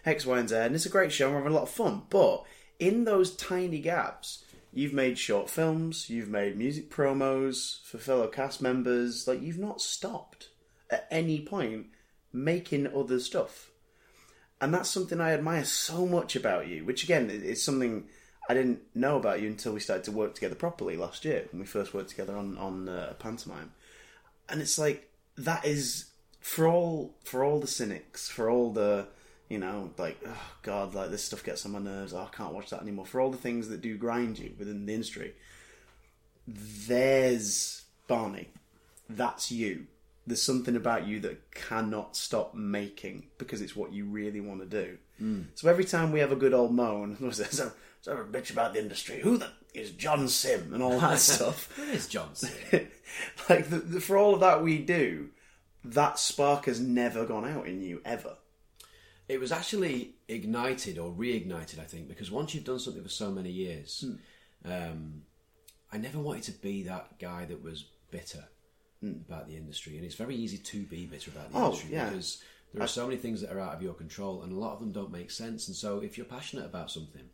X, Y, and Z. And it's a great show. and We're having a lot of fun. But in those tiny gaps, you've made short films, you've made music promos for fellow cast members. Like you've not stopped at any point making other stuff and that's something I admire so much about you. Which again is something I didn't know about you until we started to work together properly last year when we first worked together on on uh, pantomime. And it's like that is for all for all the cynics, for all the you know like oh god, like this stuff gets on my nerves. Oh, I can't watch that anymore. For all the things that do grind you within the industry, there's Barney. That's you. There's something about you that cannot stop making because it's what you really want to do. So every time we have a good old moan? So, a bitch about the industry. Who the is John Sim and all that stuff? It is Johnson. like the, the, for all of that we do, that spark has never gone out in you ever. It was actually ignited or reignited, I think, because once you've done something for so many years, um, I never wanted to be that guy that was bitter about the industry, and it's very easy to be bitter about the Oh, industry yeah. because there are so many things that are out of your control, and a lot of them don't make sense. And so, if you're passionate about something,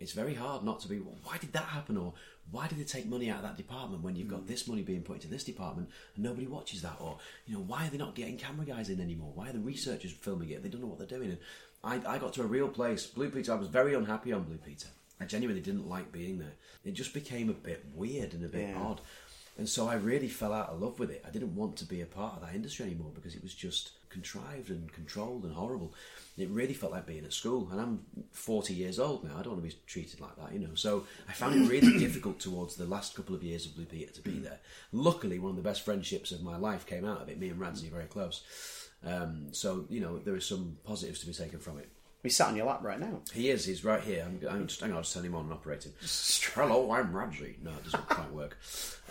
it's very hard not to be. Well, why did that happen? Or why did they take money out of that department when you've got mm. this money being put into this department and nobody watches that? Or, you know, why are they not getting camera guys in anymore? Why are the researchers filming it? They don't know what they're doing. And I, I got to a real place. Blue Peter, I was very unhappy on Blue Peter. I genuinely didn't like being there. It just became a bit weird and a bit Yeah. odd. And so I really fell out of love with it. I didn't want to be a part of that industry anymore because it was just contrived and controlled and horrible. It really felt like being at school. And I'm 40 years old now. I don't want to be treated like that, you know. So I found it really difficult towards the last couple of years of Blue Peter to be there. Luckily, one of the best friendships of my life came out of it. Me and Radzi are very close. Um, so, you know, there are some positives to be taken from it. We sat on your lap right now. He is. He's right here. I'm, I'm just hang on. I'll just turn him on and operate him. Hello, I'm Radzi. No, it doesn't quite work.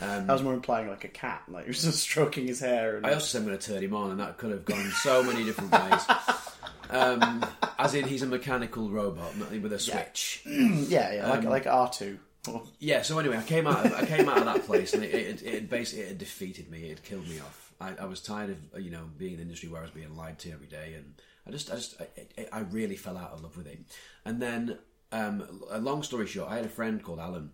Um, I was more implying like a cat, like he was just stroking his hair. And... I also said I'm going to turn him on, and that could have gone so many different ways. Um, as in, he's a mechanical robot with a switch. yeah, yeah, Um, like like R two. Yeah. So anyway, I came out. Of, I came out of that place, and it, it, it basically it had defeated me. It had killed me off. I, I was tired of you know being in the industry where I was being lied to every day, and I just I just I, I- really fell out of love with it. And then, um, a long story short, I had a friend called Alan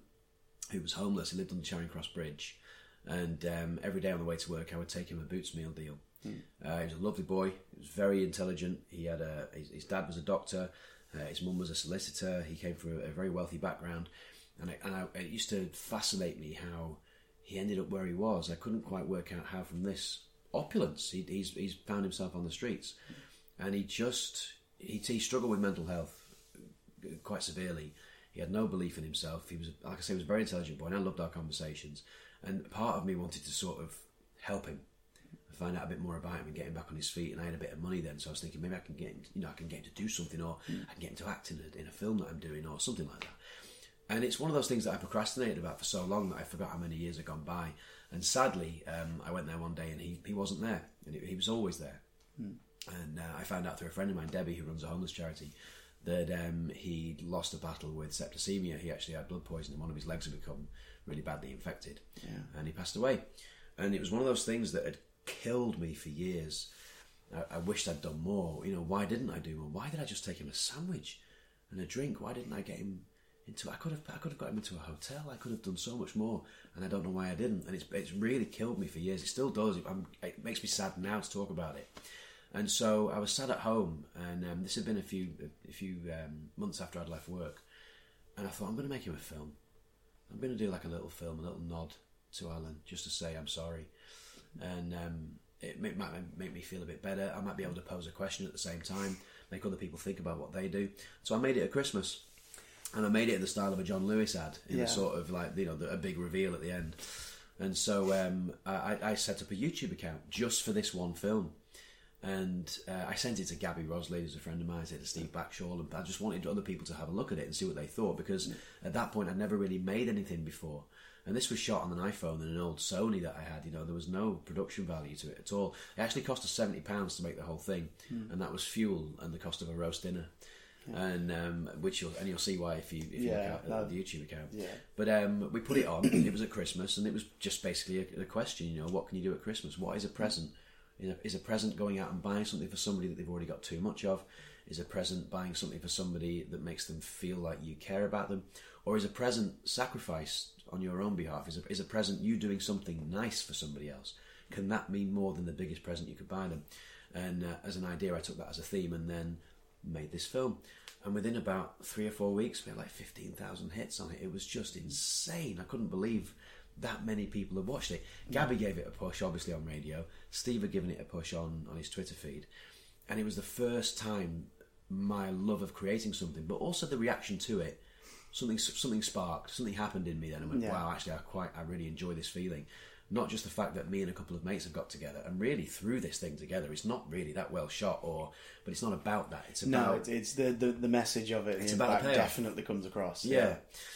who was homeless. He lived on the Charing Cross Bridge, and um, every day on the way to work, I would take him a Boots meal deal. Uh, he was a lovely boy. He was very intelligent. He had a his, his dad was a doctor. Uh, his mum was a solicitor. He came from a, a very wealthy background, and I, and I, it used to fascinate me how he ended up where he was. I couldn't quite work out how from this opulence he, he's he's found himself on the streets, and he just he, he struggled with mental health quite severely. He had no belief in himself. He was, like I say, he was a very intelligent boy, and I loved our conversations. And part of me wanted to sort of help him, find out a bit more about him, and get him back on his feet. And I had a bit of money then, so I was thinking maybe I can get, him, you know, I can get him to do something, or I can get him to act in a, in a film that I'm doing, or something like that. And it's one of those things that I procrastinated about for so long that I forgot how many years had gone by. And sadly, um, I went there one day and he, he wasn't there, and he, he was always there. And uh, I found out through a friend of mine, Debbie, who runs a homeless charity, that um, he'd lost a battle with septicemia. He actually had blood poisoning. And one of his legs had become really badly infected, and he passed away. And it was one of those things that had killed me for years. I, I wished I'd done more. You know, why didn't I do more? Why did I just take him a sandwich and a drink? Why didn't I get him into? I could have. I could have got him into a hotel. I could have done so much more, and I don't know why I didn't. And it's it's really killed me for years. It still does. I'm, it makes me sad now to talk about it. And so I was sat at home, and um, this had been a few a few um, months after I'd left work, and I thought I'm going to make him a film. I'm going to do like a little film, a little nod to Alan, just to say I'm sorry, and um, it may, might make me feel a bit better. I might be able to pose a question at the same time, make other people think about what they do. So I made it at Christmas, and I made it in the style of a John Lewis ad, in Yeah. a sort of like you know the, a big reveal at the end. And so um, I, I set up a YouTube account just for this one film. And uh, I sent it to Gabby Roslin, who's a friend of mine. I sent it to Steve Backshall, and I just wanted other people to have a look at it and see what they thought because at that point I'd never really made anything before. And this was shot on an iPhone and an old Sony that I had. You know, there was no production value to it at all. It actually cost us seventy pounds to make the whole thing, and that was fuel and the cost of a roast dinner. And um, which you'll and you'll see why if you if you Yeah, look at the YouTube account. Yeah. But um, we put it on. it was at Christmas, and it was just basically a, a question. You know, what can you do at Christmas? What is a present? You know, is a present going out and buying something for somebody that they've already got too much of? Is a present buying something for somebody that makes them feel like you care about them? Or is a present sacrifice on your own behalf? Is a, is a present you doing something nice for somebody else? Can that mean more than the biggest present you could buy them? And uh, as an idea, I took that as a theme and then made this film. And within about three or four weeks, we had like 15,000 hits on it. It was just insane. I couldn't believe that many people have watched it. Gabby gave it a push, obviously, on radio. Steve had given it a push on, on his Twitter feed. And it was the first time my love of creating something, but also the reaction to it, something something sparked, something happened in me then. I went, Yeah. wow, actually, I quite, I really enjoy this feeling. Not just the fact that me and a couple of mates have got together and really threw this thing together. It's not really that well shot, or but it's not about that. It's about No, it's, it's the, the the message of it. It's about the definitely comes across. Yeah.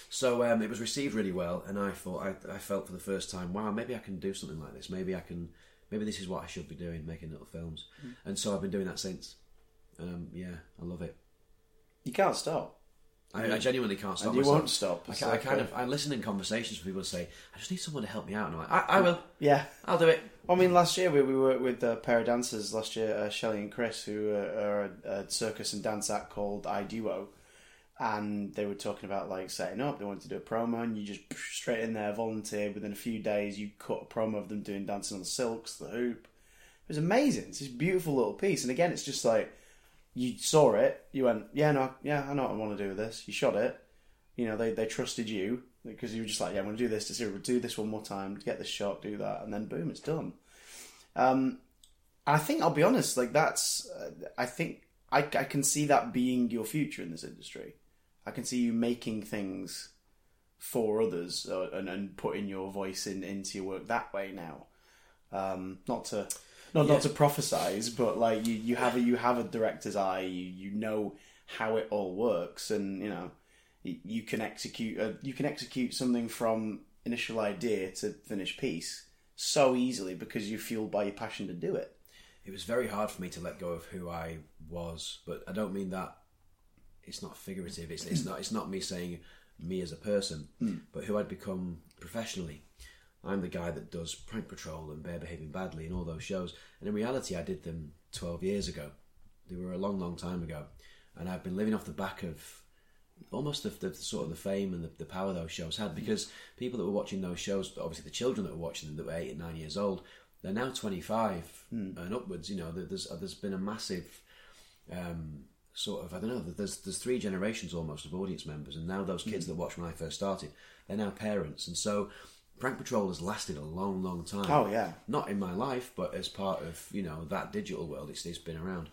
So um, it was received really well, and I thought I, I felt for the first time, wow, maybe I can do something like this. Maybe I can. Maybe this is what I should be doing, making little films. Mm. And so I've been doing that since. Um, yeah, I love it. you can't stop. I, I genuinely can't stop. And you myself. won't stop. I, ca- I kind uh, of I listen in conversations with people say, "I just need someone to help me out," and I'm like, "I, I will. Yeah. I'll do it." I mean, last year we, we worked with a pair of dancers. Last year, uh, Shelley and Chris, who uh, are a, a circus and dance act called iDuo, and they were talking about like setting up. They wanted to do a promo, and you just straight in there, volunteer. Within a few days, you cut a promo of them doing dancing on the silks, the hoop. It was amazing. It's this beautiful little piece, and again, it's just like you saw it, you went, yeah, no, yeah, I know what I want to do with this. You shot it. You know, they they trusted you because you were just like, yeah, I'm going to do this. To see, we'll do this one more time, get this shot, do that, and then boom, it's done. Um, I think I'll be honest, like that's, uh, I think I, I can see that being your future in this industry. I can see you making things for others uh, and, and putting your voice in into your work that way now. Um, not to not not to prophesize, but like you, you have a you have a director's eye. You you know how it all works, and you know you, can execute a, you can execute something from initial idea to finished piece so easily because you're fueled by your passion to do it. It was very hard for me to let go of who I was, but I don't mean that. It's not figurative. It's, it's mm. not. It's not me saying me as a person, hmm. but who I'd become professionally. I'm the guy that does Prank Patrol and Bear Behaving Badly and all those shows. And in reality, I did them 12 years ago. They were a long, long time ago. And I've been living off the back of almost the, the sort of the fame and the, the power those shows had because people that were watching those shows, obviously the children that were watching them that were eight and nine years old, they're now 25 and upwards. You know, there- there's there's been a massive um, sort of I don't know. There's there's three generations almost of audience members, and now those kids that watched when I first started, they're now parents, and so Prank Patrol has lasted a long, long time. Oh, yeah. not in my life, but as part of you know that digital world, it's it's been around.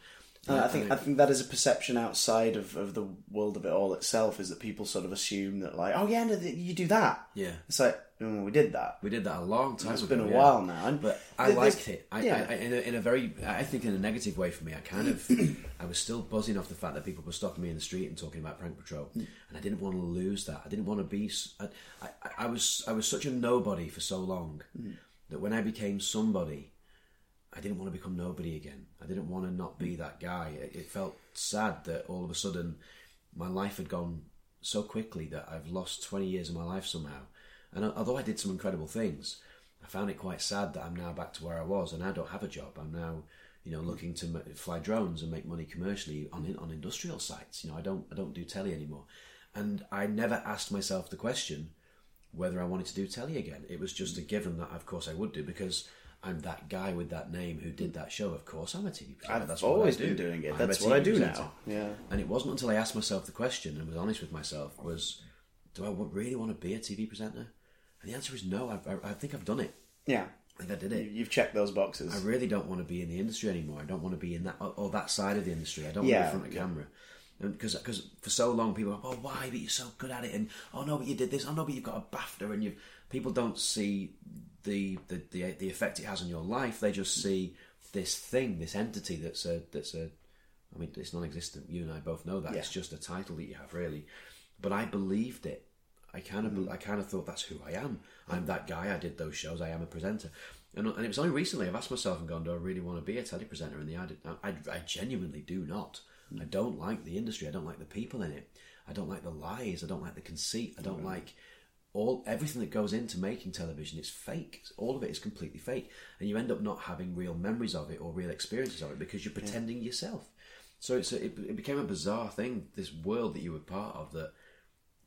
Uh, I think I think that is a perception outside of, of the world of it all itself is that people sort of assume that like oh yeah no, th- you do that Yeah. it's like mm, we did that We did that a long time it's ago. been a yeah. while now and But I liked it. I, yeah. I, I, in, a, in a very, I think in a negative way for me. I kind of, I was still buzzing off the fact that people were stopping me in the street and talking about Prank Patrol, Mm. and I didn't want to lose that. I didn't want to be. I, I, I was, I was such a nobody for so long Mm. that when I became somebody, I didn't want to become nobody again. I didn't want to not be mm. that guy. It, it felt sad that all of a sudden my life had gone so quickly that I've lost 20 years of my life somehow. And although I did some incredible things, I found it quite sad that I'm now back to where I was and I don't have a job. I'm now, you know, looking to fly drones and make money commercially on on industrial sites. You know, I don't I don't do telly anymore. And I never asked myself the question whether I wanted to do telly again. It was just a mm. given that, of course, I would do because I'm that guy with that name who did that show. Of course, I'm a TV presenter. I've That's always what I do. been doing it. I'm a That's what I TV do presenter. now. Yeah. And it wasn't until I asked myself the question and was honest with myself was, do I wa- really want to be a TV presenter? And the answer is no. I, I, I think I've done it. Yeah. I think I did You- it. You've checked those boxes. I really don't want to be in the industry anymore. I don't want to be in that or, or that side of the industry. I don't Yeah, want to be in front of camera. Because because for so long people are, oh why but you're so good at it and oh no but you did this oh no but you've got a BAFTA and you people don't see the, the the the effect it has on your life they just see this thing this entity that's a that's a I mean it's non-existent you and I both know that it's just a title that you have really but I believed it I kind of Mm. I kind of thought that's who I am. I'm that guy. I did those shows. I am a presenter. And, and it was only recently I've asked myself and gone, do I really want to be a telly presenter? And the I, I, I genuinely do not. Mm. I don't like the industry. I don't like the people in it. I don't like the lies. I don't like the conceit. I don't Mm. like all everything that goes into making television. is fake. All of it is completely fake, and you end up not having real memories of it or real experiences of it because you're pretending yourself. So it's a, it, it became a bizarre thing. This world that you were part of that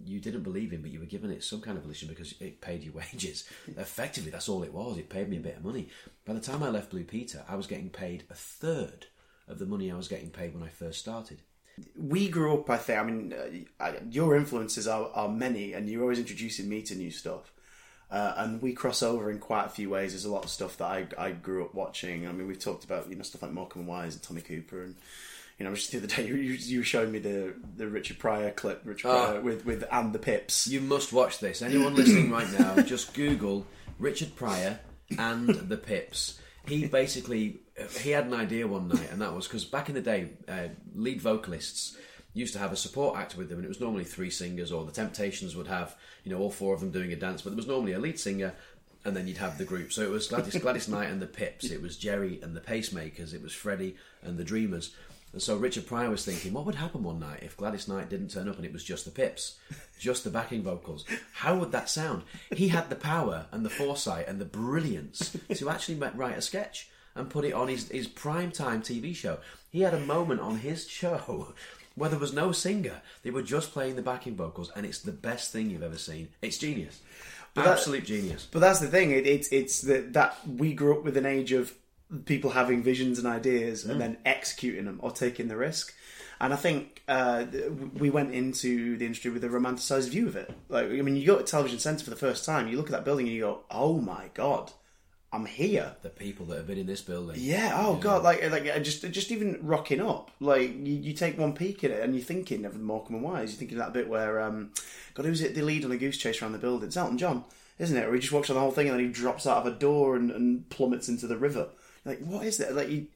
you didn't believe in, but you were given it some kind of volition because it paid you wages. Effectively, that's all it was. It paid me a bit of money. By the time I left Blue Peter, I was getting paid a third of the money I was getting paid when I first started. We grew up, I think. I mean, uh, I, your influences are, are many, and you're always introducing me to new stuff. Uh, and we cross over in quite a few ways. There's a lot of stuff that I, I grew up watching. I mean, we've talked about you know stuff like and Wise and Tommy Cooper, and you know, just the other day you, you were showing me the the Richard Pryor clip, Richard Ah. Pryor with with and the Pips. You must watch this. Anyone listening right now, just Google Richard Pryor and the Pips. He basically he had an idea one night, and that was because back in the day, uh, lead vocalists used to have a support act with them, and it was normally three singers, or the Temptations would have you know all four of them doing a dance, but there was normally a lead singer. And then you'd have the group. So it was Gladys, Gladys Knight and the Pips. It was Gerry and the Pacemakers. It was Freddie and the Dreamers. And so Richard Pryor was thinking, what would happen one night if Gladys Knight didn't turn up and it was just the Pips, just the backing vocals? How would that sound? He had the power and the foresight and the brilliance to actually write a sketch and put it on his, his prime time TV show. He had a moment on his show where there was no singer. They were just playing the backing vocals, and it's the best thing you've ever seen. It's genius, that- absolute genius. But that's the thing. It, it's it's that that we grew up with an age of people having visions and ideas and then executing them or taking the risk. And I think uh, we went into the industry with a romanticized view of it. Like, I mean, you go to Television Centre for the first time, you look at that building and you go, "Oh my god, I'm here." The people that have been in this building, Yeah. Oh god. Like like just just even rocking up. Like you, you take one peek at it and you're thinking of Morecambe and Wise. You're thinking of that bit where um, God, who's it? The lead on a goose chase around the building. It's Elton John, isn't it? Where he just walks on the whole thing and then he drops out of a door and, and plummets into the river. You're like what is that? Like you.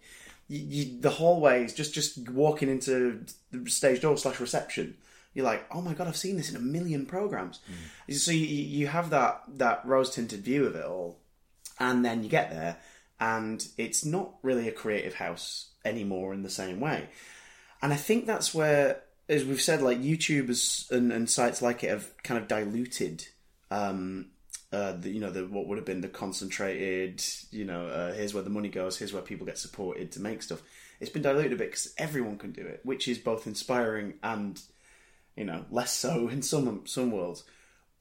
You, you, the hallways, just just walking into the stage door slash reception, you're like, oh my god, I've seen this in a million programs. So you, you have that that rose tinted view of it all, and then you get there and it's not really a creative house anymore in the same way. And i think that's where as we've said like youtubers and, and sites like it have kind of diluted um uh, the, you know the what would have been the concentrated you know uh, here's where the money goes here's where people get supported to make stuff. It's been diluted a bit because everyone can do it which is both inspiring and you know less so in some some worlds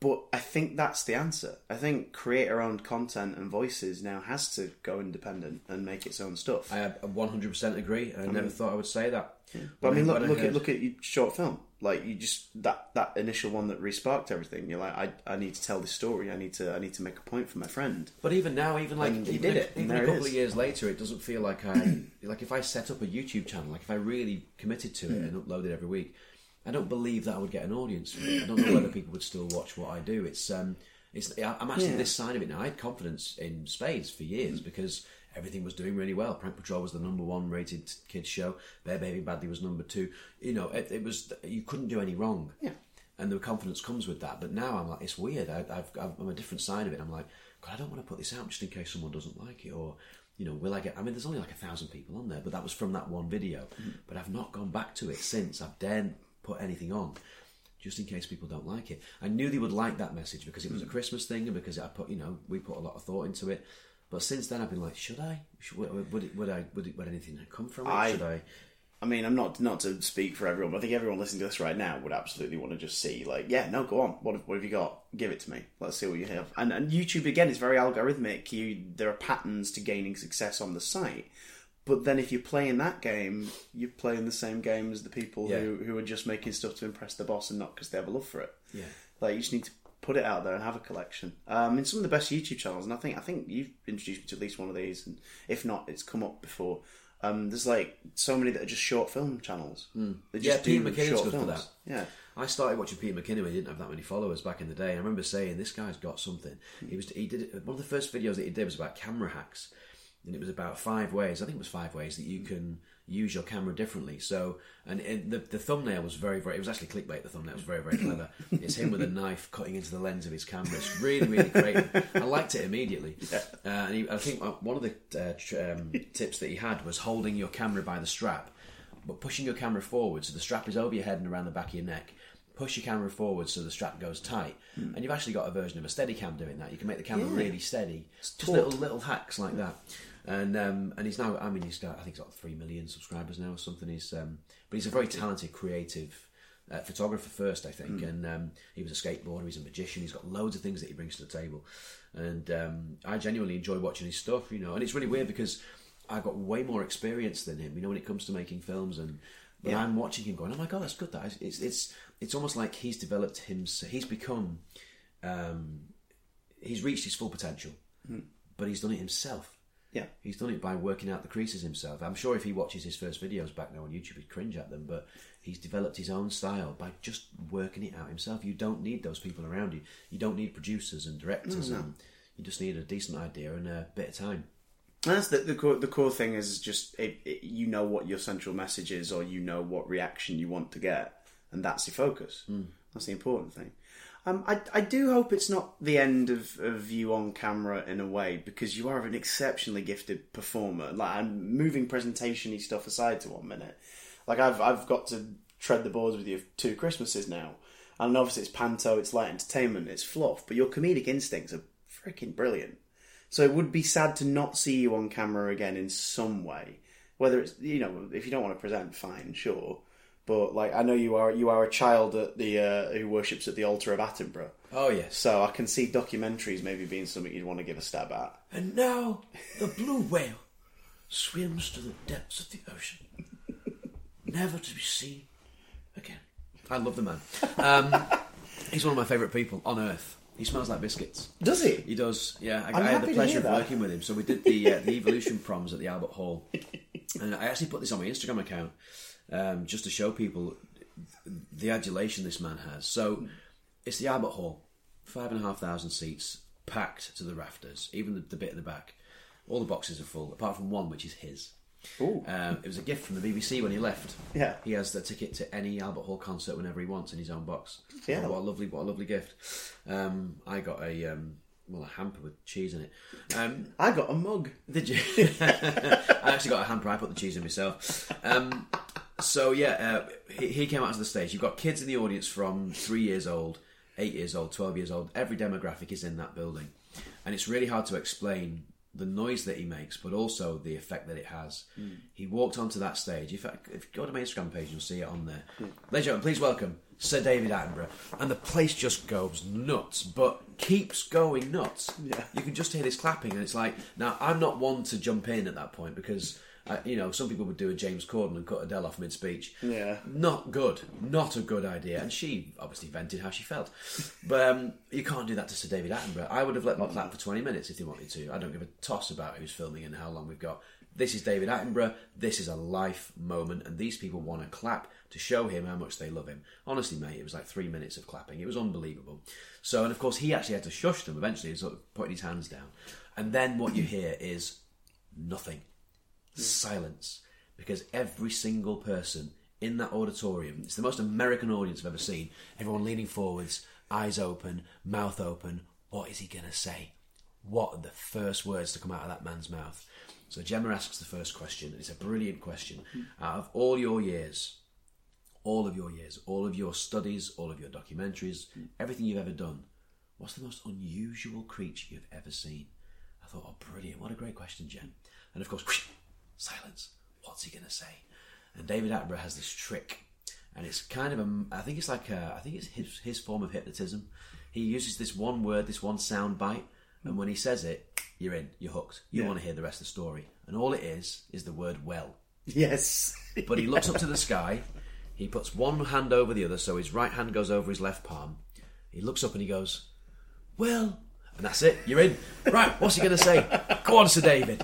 but I think that's the answer. I think creator owned content and voices now has to go independent and make its own stuff. I 100% agree. I never thought I would say that. but I mean, look, look at look at your short film. Like you just that that initial one that resparked everything. You're like, I, I need to tell this story. I need to I need to make a point for my friend. But even now, even like And you even did a, it, even a couple of years later, it doesn't feel like I like if I set up a YouTube channel, like if I really committed to it Hmm. and uploaded every week, I don't believe that I would get an audience. For it. I don't know whether people would still watch what I do. It's um, it's I'm actually Yeah. this side of it now. I had confidence in Spades for years because everything was doing really well. Prank Patrol was the number one rated kids show. Bear Behaving Badly was number two. You know, it, it was you couldn't do any wrong. Yeah. And the confidence comes with that. But now I'm like, it's weird. I, I've, I'm a different side of it. I'm like, God, I don't want to put this out just in case someone doesn't like it, or you know, will I get? I mean, there's only like a thousand people on there, but that was from that one video. But I've not gone back to it since. I've dared put anything on. Just in case people don't like it, I knew they would like that message because it was a hmm. Christmas thing and because I put, you know, we put a lot of thought into it. But since then, I've been like, should I? Should, would, would, it, would I? Would, it, would anything come from it? I- should I? I mean, I'm not not to speak for everyone, but I think everyone listening to this right now would absolutely want to just see, like, yeah, no, go on. What have, what have you got? Give it to me. Let's see what you have. And, and YouTube again is very algorithmic. You there are patterns to gaining success on the site, but then if you're playing that game, you're playing the same game as the people Yeah. who who are just making stuff to impress the boss and not because they have a love for it. Yeah. Like you just need to put it out there and have a collection. Um, in some of the best YouTube channels, and I think I think you've introduced me to at least one of these, and if not, it's come up before. Um, there's like so many that are just short film channels. They Hmm. Yeah, just Peter McKinnon's short good for films. that. Yeah, I started watching Peter McKinnon when he didn't have that many followers back in the day. I remember saying, "This guy's got something." He was he did one of the first videos that he did was about camera hacks, and it was about five ways. I think it was five ways that you can use your camera differently. So, and it, the the thumbnail was very very. It was actually clickbait. The thumbnail was very very clever. it's him with a knife cutting into the lens of his camera. It's really really creative. I liked it immediately. Uh, and he, I think uh, one of the uh, tr- um, tips that he had was holding your camera by the strap but pushing your camera forward so the strap is over your head and around the back of your neck. Push your camera forward so the strap goes tight, and you've actually got a version of a Steadicam doing that. You can make the camera really steady. Just little little hacks like that. And um, and he's now, I mean, he's got I think he's got three million subscribers now or something. He's um, but he's a very talented, creative uh, photographer first, I think. And um, he was a skateboarder. He's a magician. He's got loads of things that he brings to the table. And um, I genuinely enjoy watching his stuff. You know, and it's really weird because I've got way more experience than him. You know, when it comes to making films and. But Yeah. I'm watching him going, oh my god, that's good. That is, it's it's it's almost like he's developed him. He's become, um, he's reached his full potential, but he's done it himself. Yeah. He's done it by working out the creases himself. I'm sure if he watches his first videos back now on YouTube, he'd cringe at them, but he's developed his own style by just working it out himself. You don't need those people around you. You don't need producers and directors, and you just need a decent idea and a bit of time. And that's the the core, the core thing is just it, it, you know what your central message is, or you know what reaction you want to get, and that's your focus. Hmm. That's the important thing. Um, I I do hope it's not the end of, of you on camera in a way because you are an exceptionally gifted performer. Like I'm moving presentation-y stuff aside to one minute. Like I've I've got to tread the boards with you two Christmases now, and obviously it's panto, it's light entertainment, it's fluff, but your comedic instincts are freaking brilliant. So it would be sad to not see you on camera again in some way. Whether it's you know if you don't want to present, fine, sure. But like I know you are you are a child at the uh, who worships at the altar of Attenborough. Oh yes. So I can see documentaries maybe being something you'd want to give a stab at. And now the blue whale swims to the depths of the ocean, never to be seen again. I love the man. Um, he's one of my favourite people on earth. He smells like biscuits. Does he? He does, yeah. I, I had the pleasure of working with him. So we did the uh, the evolution proms at the Albert Hall, and I actually put this on my Instagram account um, just to show people the adulation this man has. So it's the Albert Hall, five and a half thousand seats, packed to the rafters, even the, the bit at the back. All the boxes are full, apart from one, which is his. Um, it was a gift from the BBC when he left. Yeah. he has the ticket to any Albert Hall concert whenever he wants in his own box. Yeah. what a lovely, what a lovely gift. Um, I got a um, well a hamper with cheese in it. Um, I got a mug. did you? I actually got a hamper. I put the cheese in myself. So yeah, uh, he, he came out to the stage. You've got kids in the audience from three years old, eight years old, twelve years old. Every demographic is in that building, and it's really hard to explain the noise that he makes, but also the effect that it has. He walked onto that stage. If, I, if you go to my Instagram page, you'll see it on there. Ladies and gentlemen, please welcome Sir David Attenborough, and the place just goes nuts, but keeps going nuts. Yeah. You can just hear this clapping, and it's like now I'm not one to jump in at that point because. You know, some people would do a James Corden and cut Adele off mid speech. Yeah. Not good. Not a good idea. And she obviously vented how she felt. But um, you can't do that to Sir David Attenborough. I would have let them clap for 20 minutes if they wanted to. I don't give a toss about who's filming and how long we've got. This is David Attenborough. This is a life moment. And these people want to clap to show him how much they love him. Honestly, mate, it was like three minutes of clapping. It was unbelievable. So, and of course, he actually had to shush them eventually, sort of putting his hands down. And then what you hear is nothing silence because every single person in that auditorium it's the most american audience i've ever seen everyone leaning forwards eyes open mouth open what is he going to say? What are the first words to come out of that man's mouth? So gemma asks the first question and it's a brilliant question. Hmm. Out of all your years all of your years all of your studies all of your documentaries hmm. everything you've ever done what's the most unusual creature you've ever seen? I thought, oh, brilliant. What a great question, Jen. And of course, silence. What's he going to say? And David Attenborough has this trick. And it's kind of a, I think it's like a, I think it's his, his form of hypnotism. He uses this one word, this one sound bite. And when he says it, you're in, you're hooked. You Yeah. want to hear the rest of the story. And all it is, is the word well. Yes. But he looks up to the sky. He puts one hand over the other, so his right hand goes over his left palm. He looks up and he goes, "Well," and that's it. You're in. Right. What's he going to say? Go on, Sir David.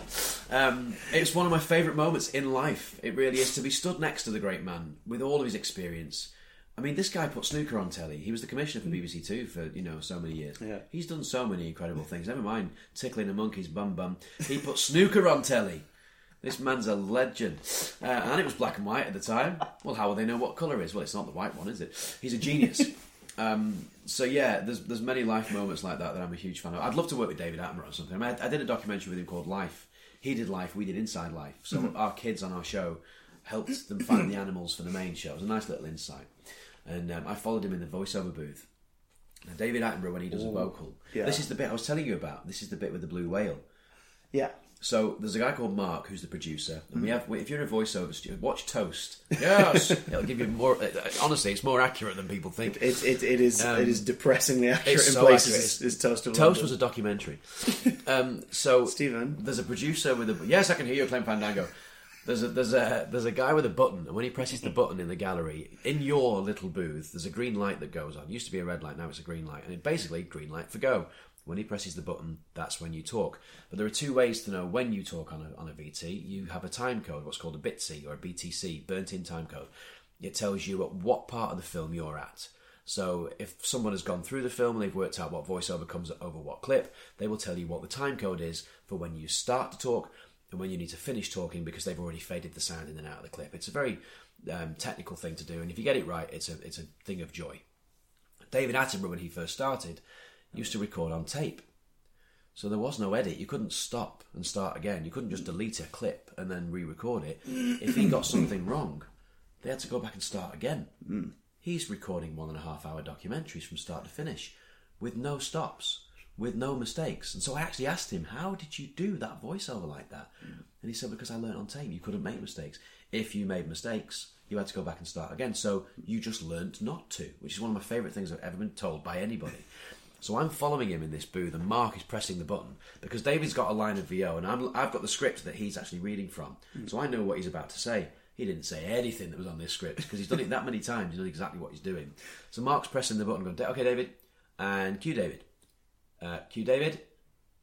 Um, it's one of my favourite moments in life. It really is to be stood next to the great man with all of his experience. I mean, this guy put snooker on telly. He was the commissioner for BBC Two for you know so many years. Yeah. He's done so many incredible things. Never mind tickling a monkey's bum bum. He put snooker on telly. This man's a legend. Uh, and it was black and white at the time. Well, how will they know what colour is? Well, it's not the white one, is it? He's a genius. Um, so, yeah, there's there's many life moments like that that I'm a huge fan of. I'd love to work with David Attenborough or something. I, mean, I, I did a documentary with him called Life. He did Life, we did Inside Life. So our kids on our show helped them find the animals for the main show. It was a nice little insight. And um, I followed him in the voiceover booth. Now, David Attenborough, when he does a vocal, yeah. this is the bit I was telling you about. This is the bit with the blue whale. Yeah. So there's a guy called Mark who's the producer, and we have. If you're a voiceover studio, watch Toast. Yes, it'll give you more. uh, Honestly, it's more accurate than people think. It, it, it is Um, it is depressingly accurate it's in so places. accurate. Toast Toast London. was a documentary. Um, so Stephen. there's a producer with a yes, I can hear you, Clem Fandango. There's a there's a there's a guy with a button, and when he presses the button in the gallery, in your little booth, there's a green light that goes on. It used to be a red light, now it's a green light, and it basically green light for go. When he presses the button, that's when you talk. But there are two ways to know when you talk on a on a VT. You have a time code, what's called a BITC or a BTC, burnt in time code. It tells you at what part of the film you're at. So if someone has gone through the film and they've worked out what voiceover comes over what clip, they will tell you what the time code is for when you start to talk and when you need to finish talking because they've already faded the sound in and out of the clip. It's a very um, technical thing to do, and if you get it right, it's a it's a thing of joy. David Attenborough, when he first started, used to record on tape. So there was no edit. You couldn't stop and start again. You couldn't just delete a clip and then re-record it. If he got something wrong, they had to go back and start again. He's recording one and a half hour documentaries from start to finish with no stops, with no mistakes. And so I actually asked him, How did you do that voiceover like that? And he said, Because I learnt on tape. You couldn't make mistakes. If you made mistakes, you had to go back and start again. So you just learnt not to, which is one of my favourite things I've ever been told by anybody. So I'm following him in this booth, and Mark is pressing the button because David's got a line of VO, and I'm, I've got the script that he's actually reading from, so I know what he's about to say. He didn't say anything that was on this script because he's done it that many times. He knows exactly what he's doing. So Mark's pressing the button, going, "Okay, David, and cue David, uh, cue David,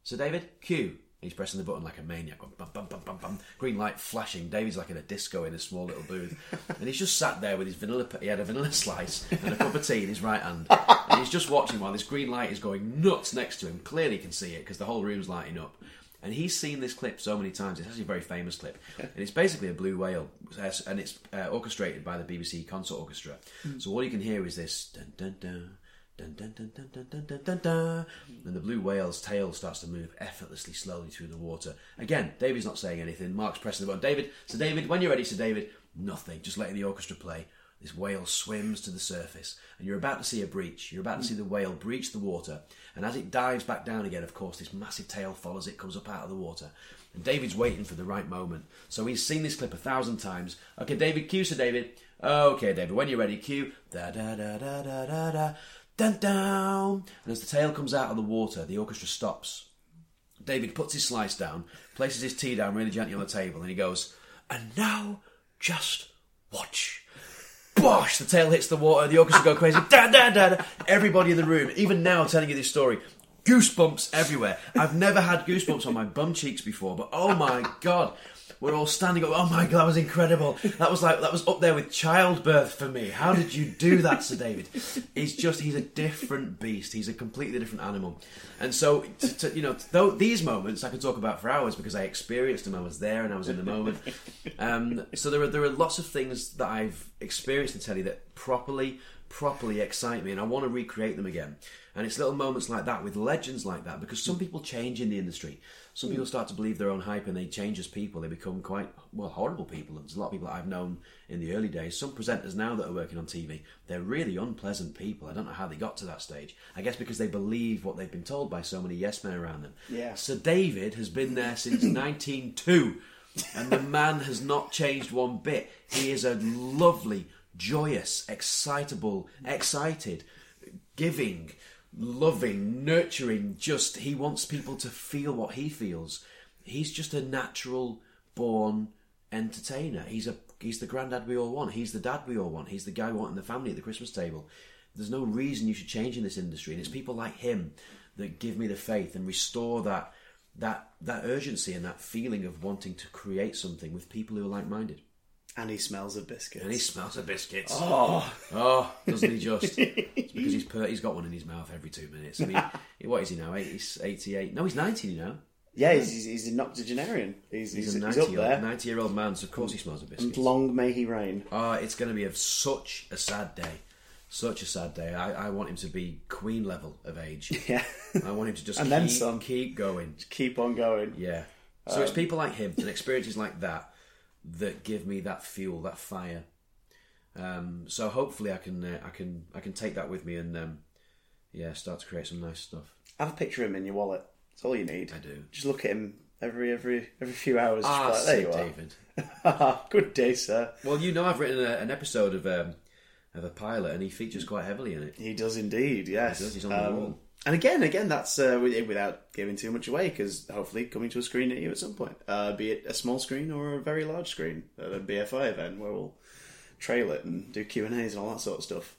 so David, cue." He's pressing the button like a maniac, bum, bum, bum, bum, green light flashing. David's like in a disco in a small little booth, and he's just sat there with his vanilla. He had a vanilla slice and a cup of tea in his right hand, and he's just watching while this green light is going nuts next to him. Clearly, can see it because the whole room's lighting up. And he's seen this clip so many times. It's actually a very famous clip, and it's basically a blue whale, uh, and it's uh, orchestrated by the BBC Concert Orchestra. So all you can hear is this dun dun dun. Dun, dun, dun, dun, dun, dun, dun, dun, dun. And the blue whale's tail starts to move effortlessly, slowly through the water. Again, David's not saying anything. Mark's pressing the button. David, so David, when you're ready, so David, nothing. Just letting the orchestra play. This whale swims to the surface, and you're about to see a breach. You're about to see the whale breach the water, and as it dives back down again, of course, this massive tail follows it, comes up out of the water. And David's waiting for the right moment. So he's seen this clip a thousand times. Okay, David, cue, so David. Okay, David, when you're ready, cue. Da da da da da da. Dun down. And as the tail comes out of the water, the orchestra stops. David puts his slice down, places his tea down really gently on the table, and he goes, And now just watch. Bosh! The tail hits the water, the orchestra go crazy. Da, da, da, da. Everybody in the room, even now telling you this story, goosebumps everywhere. I've never had goosebumps on my bum cheeks before, but oh my god. We're all standing up. Oh my god, that was incredible. That was like that was up there with childbirth for me. How did you do that, Sir David? He's just he's a different beast. He's a completely different animal. And so, to, to, you know, though these moments I could talk about for hours because I experienced them. I was there and I was in the moment. Um, so there are there are lots of things that I've experienced in telly that properly properly excite me, and I want to recreate them again. And it's little moments like that with legends like that because some people change in the industry. Some people start to believe their own hype and they change as people. They become quite, well, horrible people. And there's a lot of people that I've known in the early days. Some presenters now that are working on TV, they're really unpleasant people. I don't know how they got to that stage. I guess because they believe what they've been told by so many yes men around them. Yeah. Sir David has been there since 1902 and the man has not changed one bit. He is a lovely, joyous, excitable, excited, giving, loving, nurturing. Just he wants people to feel what he feels. He's just a natural born entertainer. He's a he's the granddad we all want. He's the dad we all want. He's the guy we want in the family at the Christmas table. There's no reason you should change in this industry, and it's people like him that give me the faith and restore that that that urgency and that feeling of wanting to create something with people who are like minded. And he smells of biscuits. And he smells of biscuits. oh, Oh, doesn't he just? It's because he's per- he's got one in his mouth every two minutes. I mean, what is he now? 80, 88? No, he's 90 you know. yeah, he's, he's, he's an octogenarian. He's, He's, he's, a he's 90 up year, there. 90 year old man, so of course he smells of biscuits. And long may he reign. Oh, it's going to be a, such a sad day. Such a sad day. I, I want him to be queen level of age. Yeah. I want him to just And keep, then some. keep going. Keep on going. Yeah. So it's um, people like him and experiences like that that give me that fuel, that fire. Um, so hopefully I can uh, I can I can take that with me and um, yeah start to create some nice stuff. Have a picture of him in your wallet. That's all you need. I do. Just look at him every every every few hours. Ah, like, there you are. David. Good day, sir. Well, you know I've written a, an episode of um, of a pilot and he features quite heavily in it. He does indeed. Yes, He does, he's on the wall. And again, again, that's uh, without giving too much away, because hopefully coming to a screen at you at some point, uh, be it a small screen or a very large screen at a BFI event where we'll trail it and do Q and A's and all that sort of stuff.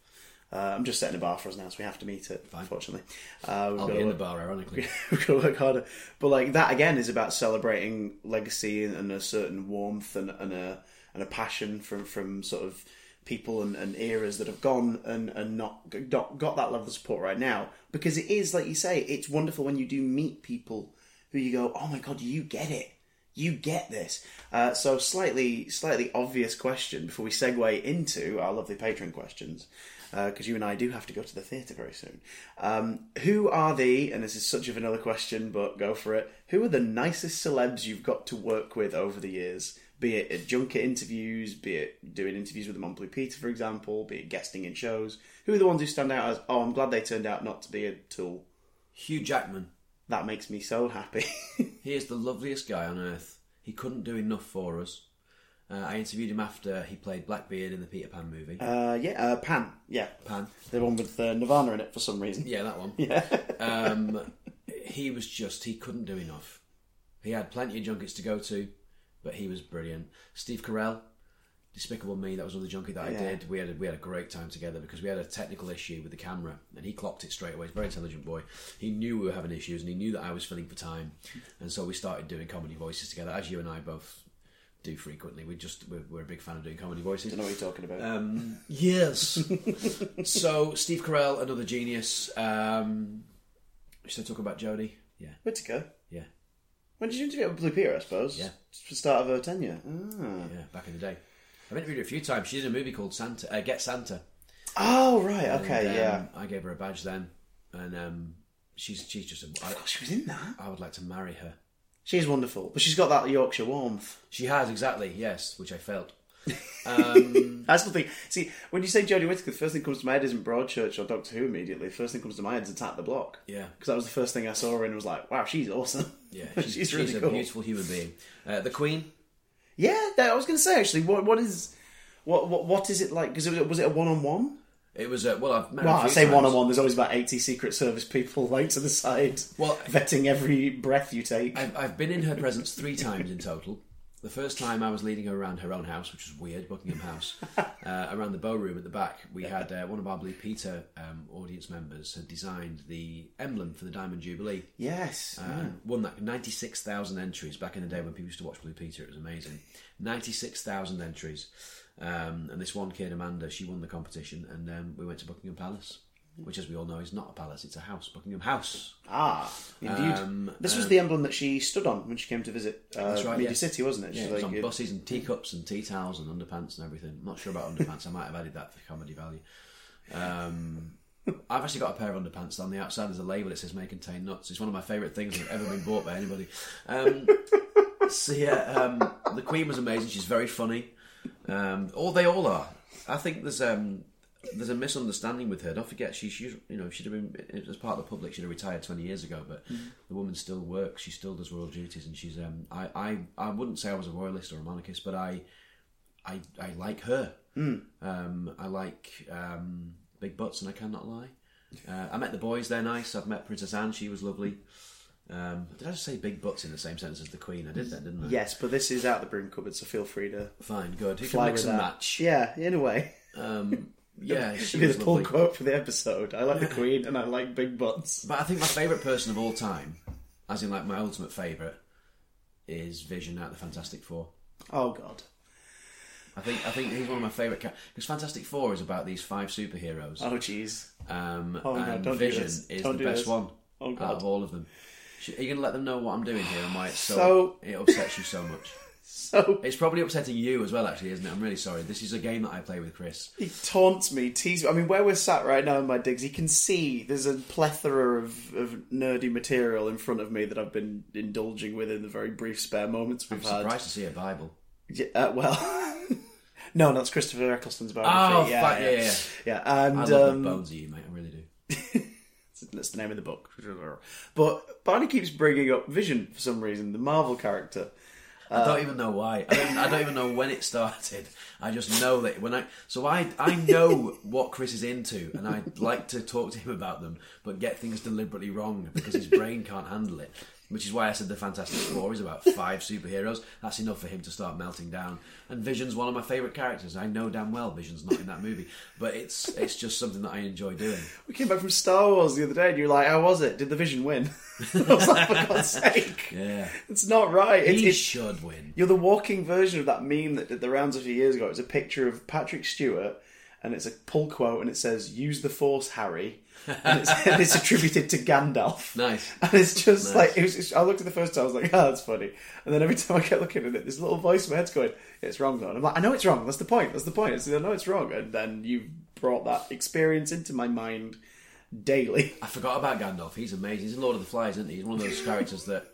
Uh, I'm just setting a bar for us now, so we have to meet it. Unfortunately, uh, we've I'll be in the bar, ironically. we've got to work harder. But like that again is about celebrating legacy and, and a certain warmth and, and a and a passion from from sort of people and, and eras that have gone and and not, not got that level of support right now. Because it is like you say, it's wonderful when you do meet people who you go, oh my god, you get it. You get this. Uh, so slightly, slightly obvious question before we segue into our lovely patron questions because you and I do have to go to the theatre very soon. Um, who are the, and this is such a vanilla question, but go for it, who are the nicest celebs you've got to work with over the years? Be it at junket interviews, be it doing interviews with them on Blue Peter, for example, be it guesting in shows. Who are the ones who stand out as, oh, I'm glad they turned out not to be a tool? Hugh Jackman. That makes me so happy. He is the loveliest guy on earth. He couldn't do enough for us. Uh, I interviewed him after he played Blackbeard in the Peter Pan movie. Uh, yeah, uh, Pan. Yeah, Pan. the one with uh, Nirvana in it for some reason. Yeah, that one. Yeah. Um, he was just, he couldn't do enough. He had plenty of junkets to go to, but he was brilliant. Steve Carell, Despicable Me, that was another junkie that I did. We had, a, we had a great time together because we had a technical issue with the camera and he clocked it straight away. He's a very intelligent boy. He knew we were having issues and he knew that I was filling for time. And so we started doing comedy voices together, as you and I both do frequently. We just, we're, we're a big fan of doing comedy voices. I know what you're talking about. Um, yes. so Steve Carell, another genius. Um, should I talk about Jodie? Yeah, Where'd to go? yeah, When did you interview with Blue Peter, I suppose? Yeah. For the start of her tenure. Ah. yeah. Back in the day, I've interviewed her a few times. She did a movie called Santa, uh, Get Santa. Oh, right, okay, And, um, yeah. I gave her a badge then, and um, she's she's just. A, I, Oh, she was in that. I would like to marry her. She's wonderful, but she's got that Yorkshire warmth. She has exactly yes, which I felt. Um, I still think. See, when you say Jodie Whittaker, the first thing that comes to my head isn't Broadchurch or Doctor Who immediately. The first thing that comes to my head is Attack the Block. yeah, Because that was the first thing I saw her in and was like, wow, she's awesome. yeah, she's, she's, really she's a cool. beautiful human being. Uh, the Queen. Yeah, that, I was going to say actually, what what is what what, what is it like? Because was it a one on one? It was a, well, I've met Well, a I say one on one. There's always about eighty Secret Service people like to the side, Well, vetting every breath you take. I've, I've been in her presence three times in total. The first time I was leading her around her own house, which was weird, Buckingham House. Uh, around the bow room at the back, we had uh, one of our Blue Peter um, audience members had designed the emblem for the Diamond Jubilee. yes, and won that 96,000 entries back in the day when people used to watch Blue Peter. It was amazing. 96,000 entries. Um, and this one kid, Amanda, she won the competition, and um, we went to Buckingham Palace, which, as we all know, is not a palace, it's a house. Buckingham House. ah, indeed. Um, this was um, the emblem that she stood on when she came to visit uh, That's right, Media yes. City, wasn't it? Yeah, She's it was like, on uh, buses and teacups and tea towels and underpants and everything. I'm not sure about underpants. I might have added that for comedy value. Um, I've actually got a pair of underpants. On the outside there's a label that says "May contain nuts." It's one of my favourite things that ever been bought by anybody. Um, so yeah, um, the Queen was amazing. She's very funny. Um, all they all are. I think there's um, there's a misunderstanding with her. Don't forget, she she you know she'd have been as part of the public. She'd have retired 20 years ago, but the woman still works. She still does royal duties, and she's um, I, I I wouldn't say I was a royalist or a monarchist, but I I I like her. Um, I like um, big butts, and I cannot lie. Uh, I met the boys; they're nice. I've met Princess Anne; she was lovely. Um, did I just say big butts in the same sentence as the Queen? I did that, didn't I? Yes, but this is out the broom cupboard, so feel free to Fine, good. Fly can mix with and match? Yeah, in a way. Um, yeah, she was pull lovely. quote for the episode. I like the Queen and I like big butts. But I think my favourite person of all time, as in like my ultimate favourite, is Vision out of the Fantastic Four. Oh God. I think I think he's one of my favourite characters because Fantastic Four is about these five superheroes. Oh jeez. Um, Oh, no, and don't do Vision this. is Don't the best this. one Oh, out of all of them. Are you going to let them know what I'm doing here and why it's so, So- it upsets you so much? So It's probably upsetting you as well, actually, isn't it? I'm really sorry. This is a game that I play with Chris. he taunts me, teases me. I mean, where we're sat right now in my digs, he can see there's a plethora of, of nerdy material in front of me that I've been indulging with in the very brief spare moments I'm we've had. surprised to see a Bible. Yeah, uh, well, no, that's Christopher Eccleston's biography. Oh, yeah, fuck, yeah, yeah, yeah. yeah. And I love um, the bones of you, mate. I really do. That's the name of the book. But Barney keeps bringing up Vision for some reason, the Marvel character. I don't uh, even know why. I don't, I don't even know when it started. I just know that when I so I I know what Chris is into, and I like to talk to him about them, but get things deliberately wrong because his brain can't handle it. Which is why I said the Fantastic Four is about five superheroes. That's enough for him to start melting down. And Vision's one of my favourite characters. I know damn well Vision's not in that movie, but it's it's just something that I enjoy doing. We came back from Star Wars the other day, and you were like, "How was it? Did the Vision win?" I was like, "For God's sake, Yeah, it's not right." It's, he it's, should win. you're the walking version of that meme that did the rounds a few years ago. It's a picture of Patrick Stewart, and it's a pull quote, and it says, "Use the Force, Harry," and it's, and it's attributed to Gandalf. Nice. And it's just like it was. I looked at the first time, I was like, "Oh, that's funny." And then every time I kept looking at it, this little voice in my head's going, "It's wrong, though." And I'm like, "I know it's wrong. That's the point. That's the point." It's, I know it's wrong. And then you brought that experience into my mind daily. I forgot about Gandalf. He's amazing. He's in Lord of the Flies, isn't he? He's one of those characters that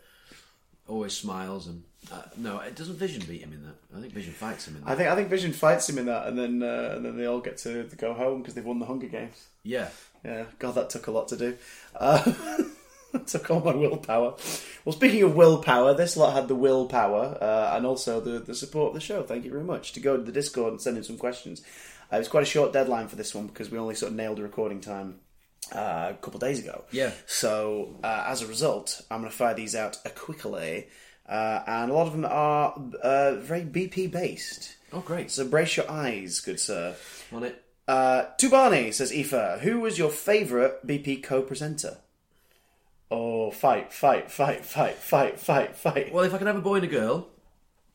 always smiles and uh, no, it doesn't Vision beat him in that. I think Vision fights him in that. I think I think Vision fights him in that, and then uh, and then they all get to, to go home because they've won the Hunger Games. yeah, Yeah, God, that took a lot to do. Uh, Took all my willpower. Well, speaking of willpower, this lot had the willpower uh, and also the, the support of the show. Thank you very much. To go to the Discord and send in some questions. Uh, it was quite a short deadline for this one because we only sort of nailed a recording time uh, a couple of days ago. Yeah. So uh, as a result, I'm going to fire these out quickly, uh, and a lot of them are uh, very BP based. Oh, great. So brace your eyes, good sir. On it. Uh, to Barney says Aoife, who was your favourite BP co-presenter? Oh, fight, fight, fight, fight, fight, fight, fight. Well, if I can have a boy and a girl,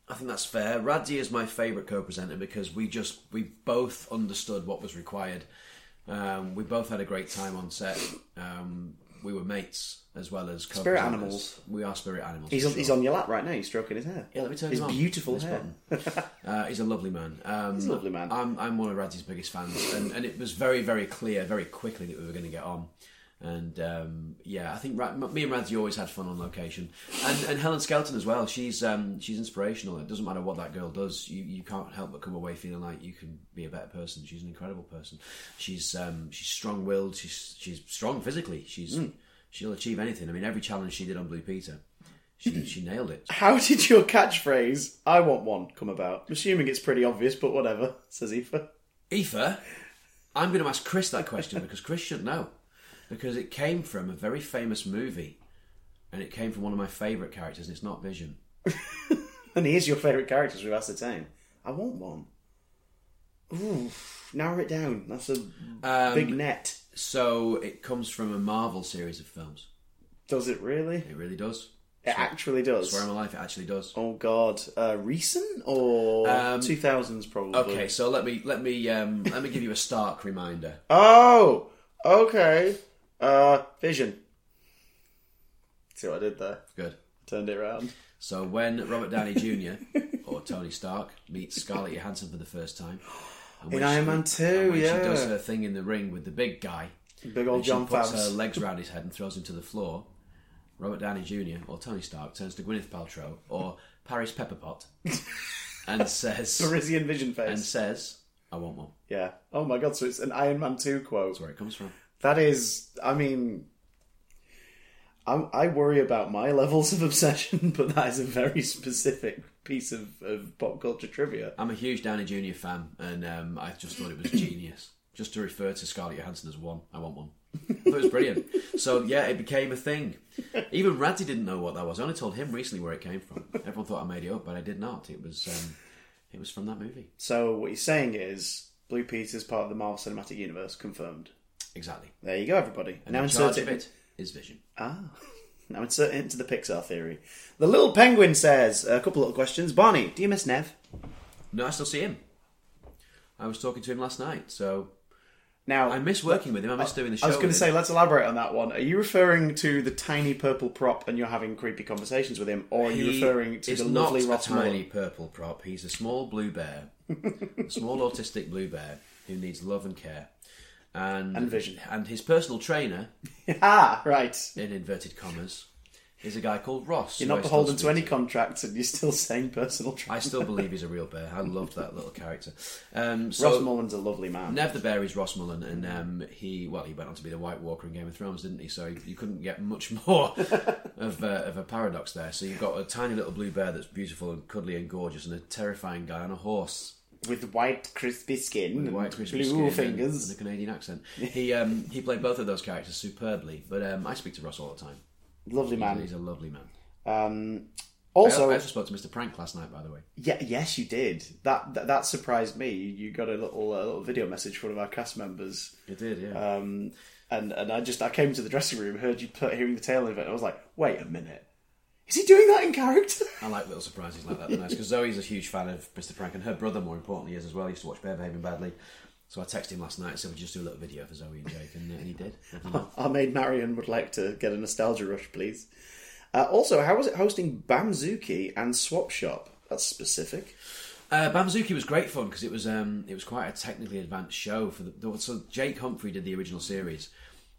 I think that's fair. Radzi is my favourite co-presenter because we just we both understood what was required. Um, we both had a great time on set. Um, we were mates as well as Spirit animals. We are spirit animals. He's for on, he's sure. on your lap right now. He's stroking his hair. Yeah, let me turn his him on. beautiful This hair. button. uh, he's a lovely man. Um, He's a lovely man. I'm, I'm one of Radzi's biggest fans, and, and it was very, very clear, very quickly that we were going to get on. And um, yeah, I think me and Radzi always had fun on location, and, and Helen Skelton as well. She's um, she's inspirational. It doesn't matter what that girl does, you, you can't help but come away feeling like you can be a better person. She's an incredible person. She's um, she's strong willed. She's she's strong physically. She's Mm. she'll achieve anything. I mean, every challenge she did on Blue Peter, she she nailed it. How did your catchphrase, I want one, come about? I'm assuming it's pretty obvious, but whatever, says Aoife. Aoife, I'm going to ask Chris that question because Chris should know. Because it came from a very famous movie and it came from one of my favourite characters, and it's not Vision. And here's your favourite characters we've ascertained. I want one. Ooh, narrow it down. That's a Um, big net. So it comes from a Marvel series of films. Does it really? It really does. It actually does. Swear on my life, it actually does. Oh God, uh, recent or Um, two thousands probably. Okay, so let me let me um, let me give you a stark reminder. Oh, okay. Uh, Vision. See what I did there? Good. Turned it around. So when Robert Downey Jr. or Tony Stark meets Scarlett Johansson for the first time, and In when Iron she- Man 2, and when yeah. she does her thing in the ring with the big guy, Big old and she John puts her legs around his head and throws him to the floor. Robert Downey Jr. or Tony Stark turns to Gwyneth Paltrow or Paris Pepperpot and says Parisian Vision face and says, "I want one." Yeah. Oh my God. So it's an Iron Man two quote. That's where it comes from. That is. I mean. I'm, I worry about my levels of obsession, but that is a very specific piece of, of pop culture trivia. I'm a huge Downey Jr. fan, and um, I just thought it was genius. Just to refer to Scarlett Johansson as one, I want one. I thought it was brilliant. So yeah, it became a thing. Even Radzi didn't know what that was. I only told him recently where it came from. Everyone thought I made it up, but I did not. It was um, it was from that movie. So what you're saying is Blue Peter is part of the Marvel Cinematic Universe confirmed. Exactly. There you go, everybody. And now in charge insert of it. it is Vision. Ah. Now insert it into the Pixar theory. The little penguin says a couple little questions. Barney, do you miss Nev? No, I still see him. I was talking to him last night, so Now I miss working with him. I miss doing the show. I was going to say, let's elaborate on that one. Are you referring to the tiny purple prop and you're having creepy conversations with him, or are you He referring to is the not lovely a tiny purple prop. He's a small blue bear, a small autistic blue bear who needs love and care, and And vision. And his personal trainer, ah, right. in inverted commas, is a guy called Ross. You're not beholden to any contracts, and you're still saying personal. Trainer. I still believe he's a real bear. I loved that little character. Um, so Ross Mullan's a lovely man. Nev the Bear is Ross Mullan, and um, he well, he went on to be the White Walker in Game of Thrones, didn't he? So you couldn't get much more of, uh, of a paradox there. So you've got a tiny little blue bear that's beautiful and cuddly and gorgeous, and a terrifying guy on a horse with white crispy skin with white crispy blue skin fingers. and a Canadian accent. He um, he played both of those characters superbly, but um, I speak to Ross all the time. Lovely man. He's a lovely man. Um, I also, also spoke to Mr. Prank last night, by the way. yeah, yes, you did. That that, that surprised me. You got a little uh, little video message from one of our cast members, It did, yeah. um, and and I just I came to the dressing room, heard you put, hearing the tail of it, and I was like, wait a minute, is he doing that in character? I like little surprises like that. Because Zoe's a huge fan of Mr. Prank, and her brother, more importantly, is as well. He used to watch Bear Behaving Badly. So I texted him last night and said, "Would you just do a little video for Zoe and Jake?" And, uh, and he did. Our maid Marion would like to get a nostalgia rush, please. Uh, also, how was it hosting Bamzooki and Swap Shop? That's specific. Uh, Bamzooki was great fun because it was um, it was quite a technically advanced show for the. So Jake Humphrey did the original series,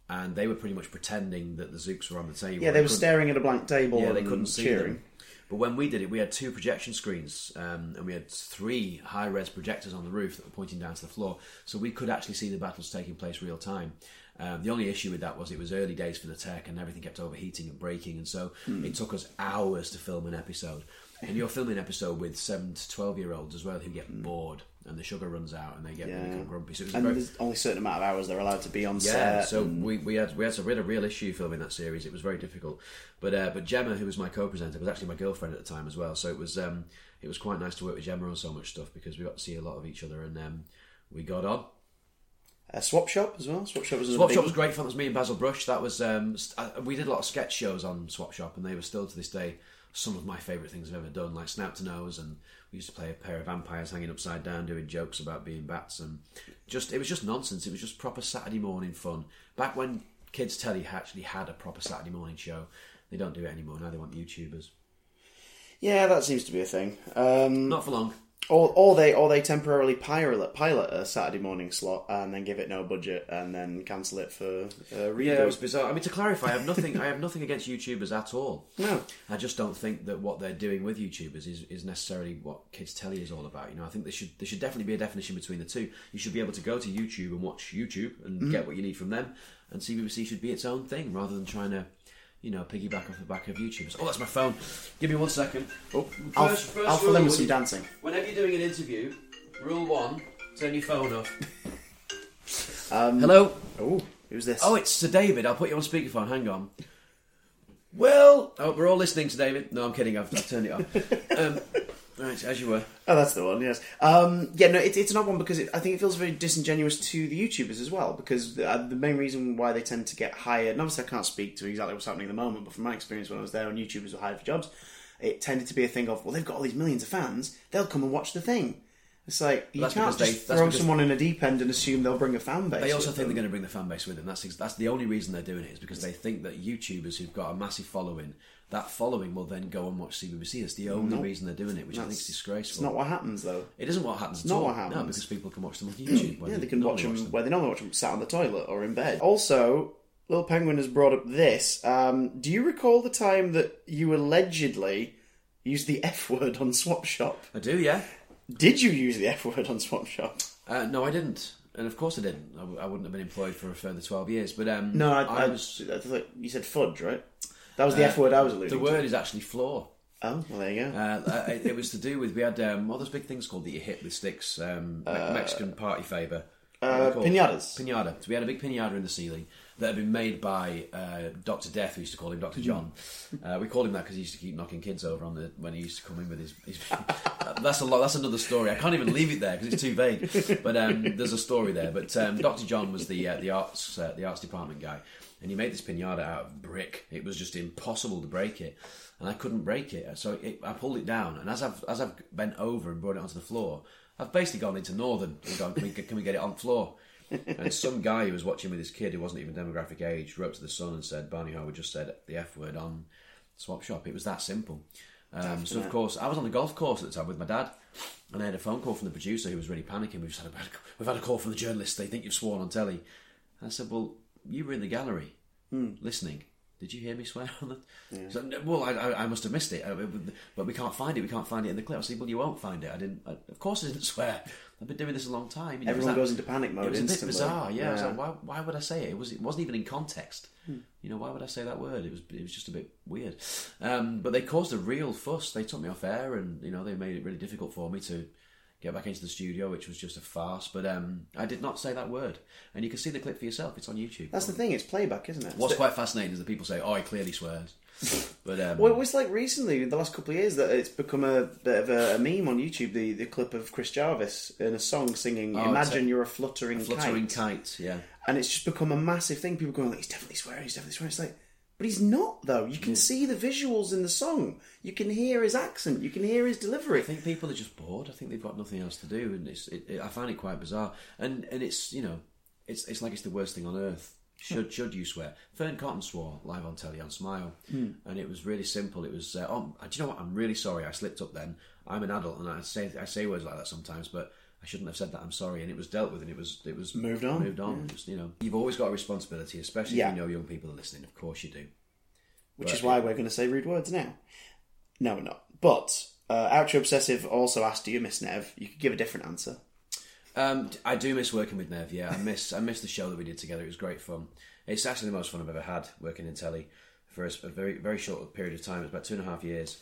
and they were pretty much pretending that the Zooks were on the table. Yeah, they were staring at a blank table. yeah, they couldn't see cheering. them. But when we did it, we had two projection screens, um, and we had three high-res projectors on the roof that were pointing down to the floor, so we could actually see the battles taking place real time. Um, the only issue with that was it was early days for the tech, and everything kept overheating and breaking, and so Hmm. it took us hours to film an episode. And you're filming an episode with seven to twelve-year-olds as well who get bored, and the sugar runs out, and they get. Yeah. really grumpy. So And very, there's only a certain amount of hours they're allowed to be on yeah, set. so and- we, we had we had, some, we had a real issue filming that series. It was very difficult, but uh, but Gemma, who was my co-presenter, was actually my girlfriend at the time as well. So it was um, it was quite nice to work with Gemma on so much stuff because we got to see a lot of each other and um, we got on. Uh, Swap Shop as well. Swap Shop was Swap Shop was great fun. That was me and Basil Brush. That was um, st- uh, we did a lot of sketch shows on Swap Shop, and they were still to this day some of my favourite things I've ever done, like Snout to Nose, and we used to play a pair of vampires hanging upside down, doing jokes about being bats, and just it was just nonsense. It was just proper Saturday morning fun. Back when kids telly actually had a proper Saturday morning show, they don't do it anymore. Now they want YouTubers. Yeah, that seems to be a thing. Um, Not for long. Or, or they or they temporarily pilot pilot a Saturday morning slot and then give it no budget and then cancel it for uh. Yeah, it was bizarre. I mean, to clarify, I have nothing. I have nothing against YouTubers at all. No. I just don't think that what they're doing with YouTubers is, is necessarily what kids telly is all about. You know, I think there should there should definitely be a definition between the two. You should be able to go to YouTube and watch YouTube and get what you need from them, and CBBC should be its own thing rather than trying to. You know, piggyback off the back of YouTubers. Oh, that's my phone. Give me one second. Oh, I'll, first- first I'll fill in with some dancing. Whenever you're doing an interview, rule one: turn your phone off. Um, Hello. Oh, who's this? Oh, it's Sir David. I'll put you on speakerphone. Hang on. Well, oh, we're all listening to David. No, I'm kidding. I've, I've turned it off. Um, right, as you were. Oh, that's the one. Yes. Um, yeah. No, it, it's an odd one because it, I think it feels very disingenuous to the YouTubers as well. Because the, uh, the main reason why they tend to get hired, and obviously I can't speak to exactly what's happening at the moment, but from my experience when I was there, and YouTubers were hired for jobs, it tended to be a thing of, well, they've got all these millions of fans, they'll come and watch the thing. It's like you that's can't just they- throw someone in a deep end and assume they'll bring a fan base. They also think they're going to bring the fan base with them. That's that's the only reason they're doing it is because they think that YouTubers who've got a massive following, that following will then go and watch CBBC. That's the only No. reason they're doing it, which I think is disgraceful. It's not what happens though. it isn't what happens. at not all. what No, happens. because people can watch them on YouTube. Yeah, they can watch normally them where they normally watch them sat on the toilet or in bed. Also, Little Penguin has brought up this. Um, do you recall the time that you allegedly used the F word on Swap Shop? I do, yeah. Did you use the F word on Swap Shop? Uh, no, I didn't, and of course I didn't. I, w- I wouldn't have been employed for a further twelve years. But um, No, I, I, was. I thought you said fudge, right? That was the F word I was alluding to. The to. word is actually floor. Oh, well, there you go. Uh, uh, it, it was to do with we had um, all those big things called that you hit with sticks, um, Me- Mexican party favour. What uh, pinatas. Pinata. So we had a big pinata in the ceiling that had been made by uh, Doctor Death. We used to call him Doctor John. Uh, we called him that because he used to keep knocking kids over on the when he used to come in with his. his that's a lot. That's another story. I can't even leave it there because it's too vague. But um, there's a story there. But um, Doctor John was the uh, the arts uh, the arts department guy, and he made this pinata out of brick. It was just impossible to break it, and I couldn't break it. So it, I pulled it down, and as I've as I've bent over and brought it onto the floor, I've basically gone into Northern and gone, can we, can we get it on floor? and some guy who was watching with his kid who wasn't even demographic age wrote to the Sun and said Barney Harwood just said the F word on Swap Shop. It was that simple. Um, so of course I was on the golf course at the time with my dad, and I had a phone call from the producer who was really panicking. We've had a, we've had a call from the journalists. They think you've sworn on telly. And I said, well, you were in the gallery listening. Did you hear me swear on that? So, well, I, I, I must have missed it, but we can't find it. We can't find it in the clip. I said, well, you won't find it. I didn't. I, of course, I didn't swear. I've been doing this a long time. You know, Everyone that- goes into panic mode it was a bit bizarre, yeah. I was Yeah. like, why, why would I say it? It was it wasn't even in context. You know, why would I say that word? It was it was just a bit weird. Um, but they caused a real fuss. They took me off air, and you know, they made it really difficult for me to get back into the studio, which was just a farce. But um, I did not say that word, and you can see the clip for yourself. It's on YouTube. That's the thing, it's playback, isn't it? What's quite fascinating is that people say, "Oh, he clearly swears," but um, Well, it was like recently, the last couple of years, that it's become a bit of a, a meme on YouTube. The, the clip of Chris Jarvis in a song singing Oh, "Imagine a- you're a fluttering, fluttering kite," kite, yeah. and it's just become a massive thing. People going like, "He's definitely swearing. He's definitely swearing." It's like, but he's not though. You can see the visuals in the song. You can hear his accent. You can hear his delivery. I think people are just bored. I think they've got nothing else to do, and it's. It, it, I find it quite bizarre, and and it's you know, it's it's like it's the worst thing on earth. Should should you swear? Fearne Cotton swore live on telly on Smile, and it was really simple. It was, uh, oh, do you know what? I'm really sorry. I slipped up. Then I'm an adult, and I say I say words like that sometimes, but I shouldn't have said that. I'm sorry, and it was dealt with, and it was it was Moved on. Moved on. It was, you know, you've always got a responsibility, especially Yeah. if you know young people are listening. Of course, you do. Which But- is why we're going to say rude words now. No, we're not. But uh, Outro Obsessive also asked, "Do you miss Nev?" You could give a different answer. Um, I do miss working with Nev. Yeah, I miss I miss the show that we did together. It was great fun. It's actually the most fun I've ever had working in telly for a, a very very short period of time. It was about two and a half years.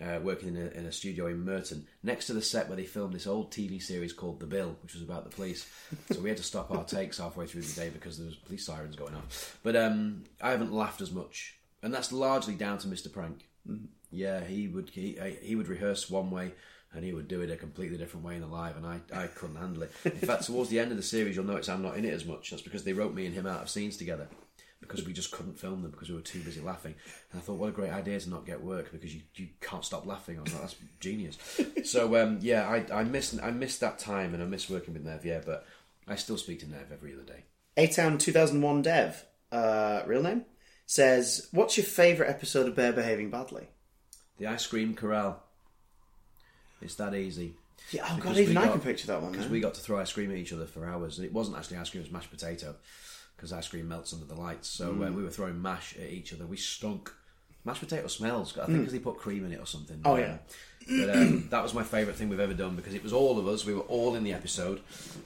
Uh, working in a, in a studio in Merton, next to the set where they filmed this old TV series called The Bill, which was about the police. so we had to stop our takes halfway through the day because there was police sirens going off. But um, I haven't laughed as much, and that's largely down to Mr. Prank. Yeah, he would he, he would rehearse one way and he would do it a completely different way in the live, and I, I couldn't handle it. In fact, towards the end of the series, you'll notice I'm not in it as much. That's because they wrote me and him out of scenes together because we just couldn't film them because we were too busy laughing. And I thought, what a great idea to not get work because you, you can't stop laughing. I was like, that's genius. so um, yeah, I I miss I miss that time and I miss working with Nev. Yeah, but I still speak to Nev every other day. A Town 2001 Dev, uh, real name, says, What's your favourite episode of Bear Behaving Badly? The ice cream corral. It's that easy. Yeah, oh Because god, even we I can picture that one. because we got to throw ice cream at each other for hours, and it wasn't actually ice cream; it was mashed potato, because ice cream melts under the lights. So Mm. uh, we were throwing mash at each other. We stunk. Mashed potato smells. I think because they put cream in it or something. Mm. Oh, yeah. But um, that was my favourite thing we've ever done because it was all of us. We were all in the episode,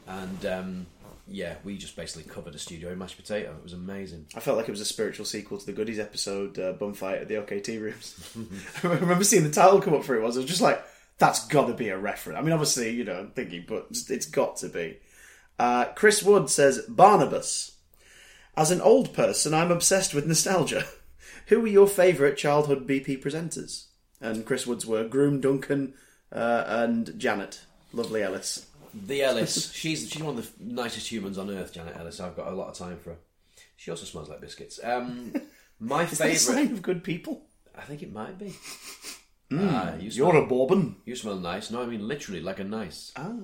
and um, yeah, we just basically covered a studio in mashed potato. It was amazing. I felt like it was a spiritual sequel to the Goodies episode, uh, Bum Fight at the OK Tea Rooms. I remember seeing the title come up for it. Was I was just like, that's got to be a reference. I mean, obviously, you know, I'm thinking, but it's- it's got to be. Uh, Chris Wood says Barnabas. As an old person, I'm obsessed with nostalgia. Who were your favourite childhood BP presenters? And Chris Woods were Groom Duncan uh, and Janet, lovely Ellis. The Ellis, she's she's one of the nicest humans on earth. Janet Ellis. I've got a lot of time for her. She also smells like biscuits. Um, my Is that a favourite. sign of good people? I think it might be. Ah, you, smell, You're a bourbon. you smell nice. No, I mean literally like a nice. Oh.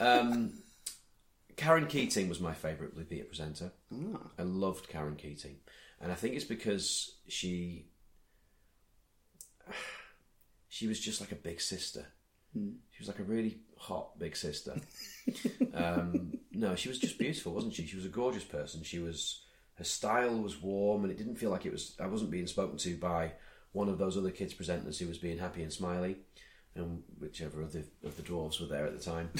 Um, Caron Keating was my favourite Blue Peter presenter. I loved Caron Keating, and I think it's because she she was just like a big sister. She was like a really hot big sister. um, no, she was just beautiful, wasn't she? She was a gorgeous person. She was her style was warm, and it didn't feel like it was. I wasn't being spoken to by one of those other kids presenters who was being happy and smiley, and whichever other of the dwarves were there at the time.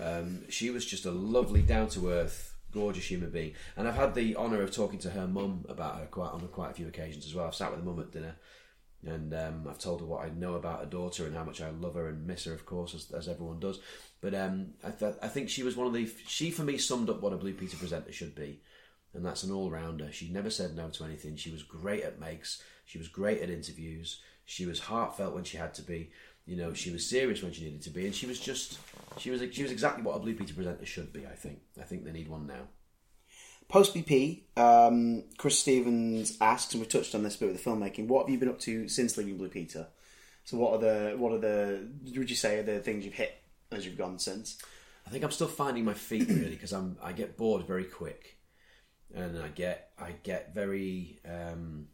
Um, she was just a lovely, down to earth, gorgeous human being, and I've had the honour of talking to her mum about her quite on quite a few occasions as well. I've sat with the mum at dinner and um, I've told her what I know about her daughter and how much I love her and miss her, of course, as, as everyone does. But um, I, th- I think she was one of the she for me summed up what a Blue Peter presenter should be, and that's an all rounder. She never said no to anything. She was great at makes. She was great at interviews. She was heartfelt when she had to be. You know, she was serious when she needed to be, and she was just she was she was exactly what a Blue Peter presenter should be. I think. I think they need one now. Post BP, um, Chris Stevens asks, and we touched on this bit with the filmmaking. What have you been up to since leaving Blue Peter? So, what are the what are the would you say are the things you've hit as you've gone since? I think I'm still finding my feet really because I'm I get bored very quick, and I get I get very. Um,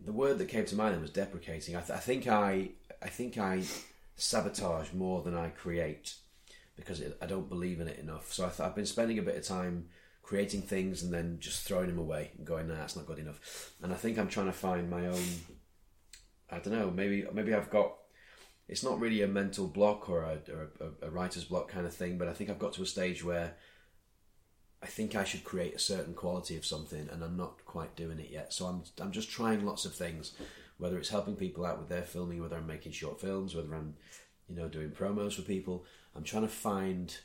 the word that came to mind was deprecating. I, th- I think I I think I sabotage more than I create because it, I don't believe in it enough. So I I've been spending a bit of time creating things and then just throwing them away and going, nah, it's not good enough. And I think I'm trying to find my own. I don't know. Maybe maybe I've got it's not really a mental block or a, or a, a writer's block kind of thing, but I think I've got to a stage where I think I should create a certain quality of something, and I'm not quite doing it yet. So I'm I'm just trying lots of things, whether it's helping people out with their filming, whether I'm making short films, whether I'm you know doing promos for people. I'm trying to find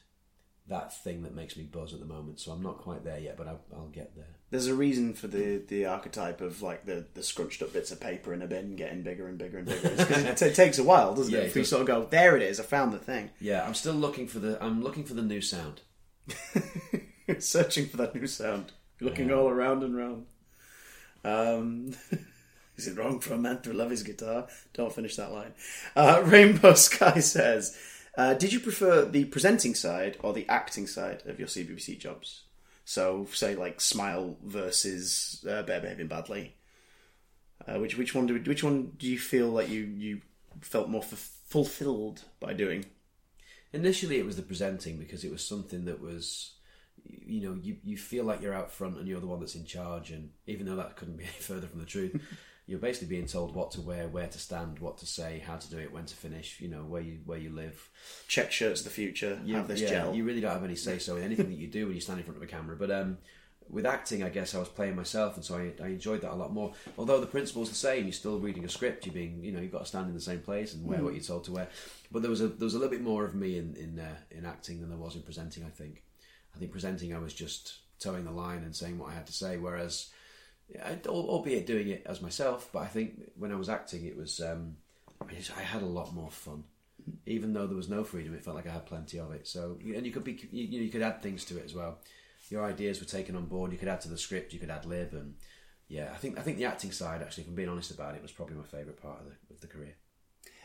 that thing that makes me buzz at the moment. So I'm not quite there yet, but I, I'll get there. There's a reason for the, the archetype of like the, the scrunched up bits of paper in a bin getting bigger and bigger and bigger. It, t- takes a while, doesn't Yeah, it? it If you sort of go, there it is, I found the thing. Yeah, I'm still looking for the I'm looking for the new sound. Searching for that new sound, looking all around and round. Um, is it wrong for a man to love his guitar? Don't finish that line. Uh, Rainbow Sky says, uh, "Did you prefer the presenting side or the acting side of your CBBC jobs? So, say like Smile versus uh, Bear Behaving Badly. Uh, which which one do which one do you feel like you you felt more f- fulfilled by doing? Initially, it was the presenting because it was something that was, you know, you, you feel like you're out front and you're the one that's in charge. And even though that couldn't be any further from the truth, you're basically being told what to wear, where to stand, what to say, how to do it, when to finish. You know, where you where you live. Check shirts, the future. You, have this yeah, gel. You really don't have any say so in anything that you do when you stand in front of a camera. But um, with acting, I guess I was playing myself, and so I, I enjoyed that a lot more. Although the principle's the same, you're still reading a script. You're being, you know, you've got to stand in the same place and wear Mm. what you're told to wear. But there was a there was a little bit more of me in in uh, in acting than there was in presenting. I think. I think presenting, I was just towing the line and saying what I had to say, whereas. Albeit doing it as myself, but I think when I was acting, it was um, I, I had a lot more fun. Even though there was no freedom, it felt like I had plenty of it. So, and you could be, you, know, you could add things to it as well. Your ideas were taken on board. You could add to the script. You could add lib, and yeah, I think I think the acting side, actually, if I'm being honest about it, was probably my favourite part of the of the career.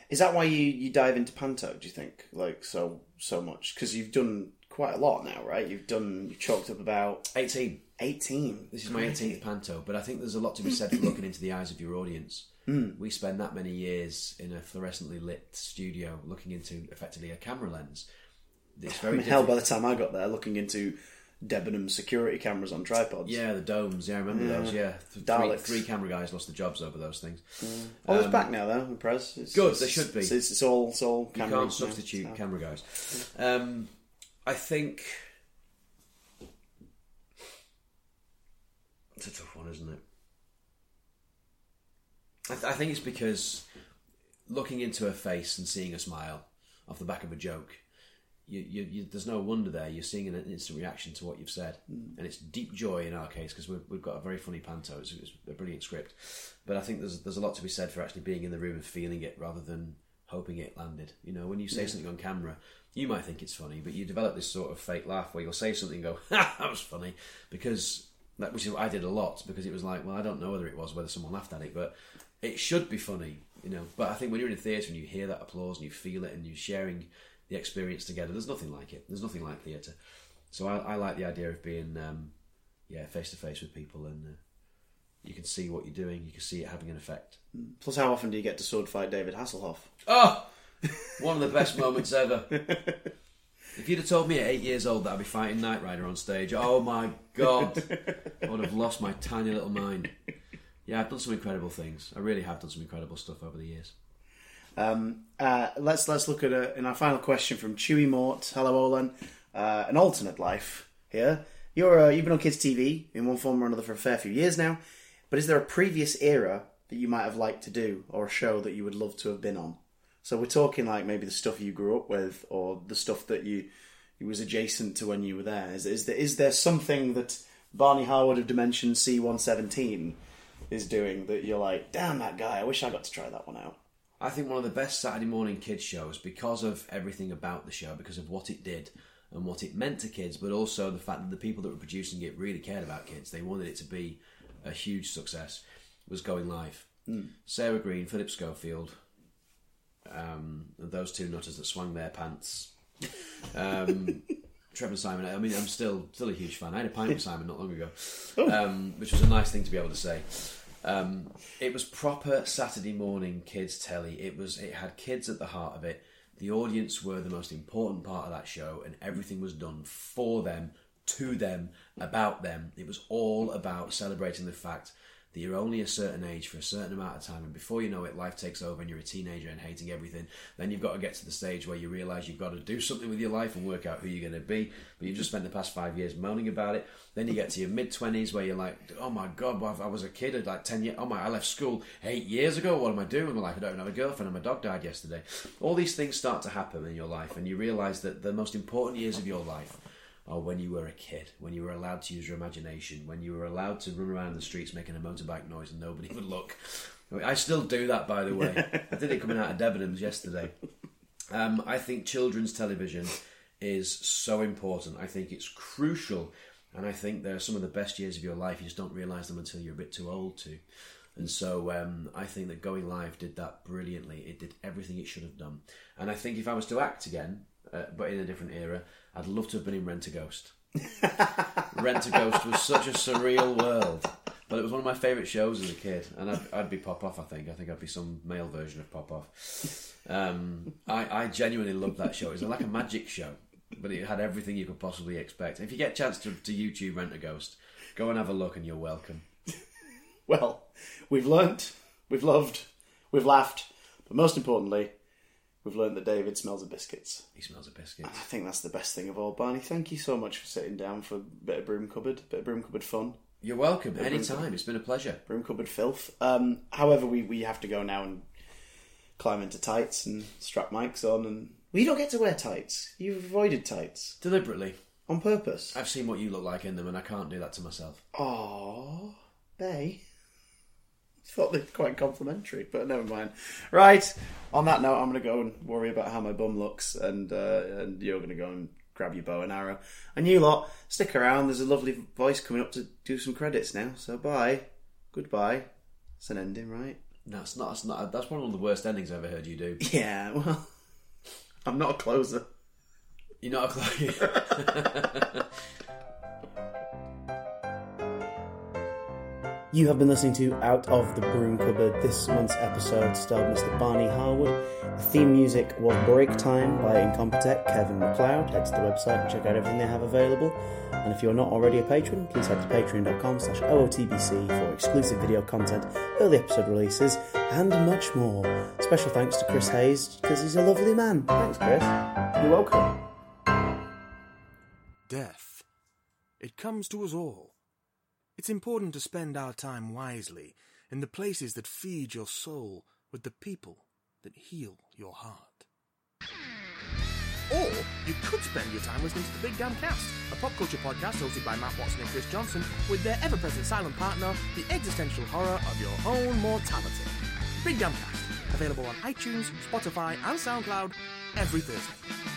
Is that why you, you dive into panto? Do you think like so so much? Because you've done quite a lot now, right? You've done you've chalked up about Eighteen. eighteen. This is my 18th panto, but I think there's a lot to be said for looking into the eyes of your audience. We spend that many years in a fluorescently lit studio looking into effectively a camera lens. It's I very mean, hell, by the time I got there, looking into Debenham security cameras on tripods. Yeah, the domes. Yeah, I remember those. Yeah, Th- three, three camera guys lost their jobs over those things. Oh, it's back now though. The press. It's, Good, it's- they should be. It's, it's all it's all You can't substitute camera guys. Um, I think it's a tough one, isn't it? I, th- I think it's because looking into her face and seeing a smile off the back of a joke, you, you, you, there's no wonder there. You're seeing an instant reaction to what you've said, mm. and it's deep joy in our case because we've, we've got a very funny panto. It's, it's a brilliant script, but I think there's there's a lot to be said for actually being in the room and feeling it rather than hoping it landed. You know, when you say something on camera, you might think it's funny, but you develop this sort of fake laugh where you'll say something and go, "Ha, that was funny," because that which is what I did a lot because it was like, well, I don't know whether it was whether someone laughed at it, but it should be funny, you know. But I think when you're in a theatre and you hear that applause and you feel it and you're sharing the experience together, there's nothing like it. There's nothing like theatre. So I, I like the idea of being, um, yeah, face to face with people and uh, you can see what you're doing. You can see it having an effect. Plus, how often do you get to sword fight David Hasselhoff? Oh, one of the best moments ever. If you'd have told me at eight years old that I'd be fighting Knight Rider on stage, oh my god, I would have lost my tiny little mind. Yeah, I've done some incredible things. I really have done some incredible stuff over the years. Um, uh, let's let's look at a, in our final question from Chewy Mort. Hello, Olan. Uh, an alternate life here. You're uh, you've been on kids TV in one form or another for a fair few years now. But is there a previous era that you might have liked to do, or a show that you would love to have been on? So we're talking like maybe the stuff you grew up with, or the stuff that you you was adjacent to when you were there. Is is there is there something that Barney Harwood of Dimension C one seventeen is doing that you're like, damn that guy? I wish I got to try that one out. I think one of the best Saturday morning kids shows because of everything about the show, because of what it did and what it meant to kids, but also the fact that the people that were producing it really cared about kids. They wanted it to be a huge success. Was going live. Hmm. Sarah Greene, Philip Schofield, um, those two nutters that swung their pants. Um, Trevor and Simon. I mean, I'm still still a huge fan. I had a pint with Simon not long ago, um, which was a nice thing to be able to say. Um, it was proper Saturday morning kids telly. It was it had kids at the heart of it. The audience were the most important part of that show, and everything was done for them, to them, about them. It was all about celebrating the fact that you're only a certain age for a certain amount of time, and before you know it, life takes over, and you're a teenager and hating everything. Then you've got to get to the stage where you realise you've got to do something with your life and work out who you're going to be. But you've just spent the past five years moaning about it. Then you get to your mid twenties where you're like, oh my god, I was a kid at like ten years. Oh my, I left school eight years ago. What am I doing? I'm like, I don't have a girlfriend, and my dog died yesterday. All these things start to happen in your life, and you realise that the most important years of your life or when you were a kid, when you were allowed to use your imagination, when you were allowed to run around the streets making a motorbike noise and nobody would look. I, still do that, by the way. I did it coming out of Debenhams yesterday. Um, I think children's television is so important. I think it's crucial, and I think they're some of the best years of your life. You just don't realise them until you're a bit too old to. And so um, I think that Going Live did that brilliantly. It did everything it should have done. And I think if I was to act again, uh, but in a different era, I'd love to have been in Rentaghost. Rentaghost was such a surreal world. But it was one of my favourite shows as a kid, and I'd, I'd be Popov. I think. I think I'd be some male version of Popov. Um, I, I genuinely loved that show. It was like a magic show, but it had everything you could possibly expect. If you get a chance to, to YouTube Rentaghost, go and have a look, and you're welcome. Well, we've learnt, we've loved, we've laughed, but most importantly, we've learnt that David smells of biscuits. He smells of biscuits. I think that's the best thing of all. Barney, thank you so much for sitting down for a bit of broom cupboard, bit of broom cupboard fun, You're welcome. Anytime. It's been a pleasure. broom cupboard filth. Um, however, we, we have to go now and climb into tights and strap mics on, and well, you don't get to wear tights. You've avoided tights Deliberately. on purpose. I've seen what you look like in them, and I can't do that to myself. Aww, Bay. Thought they're quite complimentary, but never mind. Right. On that note, I'm going to go and worry about how my bum looks, and uh, and you're going to go and grab your bow and arrow. And you lot, stick around. There's a lovely voice coming up to do some credits now. So bye, goodbye. It's an ending, right? No, it's not. It's not. That's one of the worst endings I've ever heard you do. Yeah. Well, I'm not a closer. You're not a clown. You have been listening to Out of the Broom Cupboard. This month's episode starred Mr. Barney Harwood. The theme music was Break Time by Incompetech Kevin MacLeod. Head to the website and check out everything they have available. And if you're not already a patron, please head to patreon.com slash OOTBC for exclusive video content, early episode releases, and much more. Special thanks to Chris Hayes, because he's a lovely man. Thanks, Chris. You're welcome. Death. It comes to us all. It's important to spend our time wisely in the places that feed your soul with the people that heal your heart. Or you could spend your time listening to the Big Damn Cast, a pop culture podcast hosted by Matt Watson and Chris Johnson, with their ever present silent partner, the existential horror of your own mortality. Big Damn Cast, available on iTunes, Spotify, and SoundCloud every Thursday.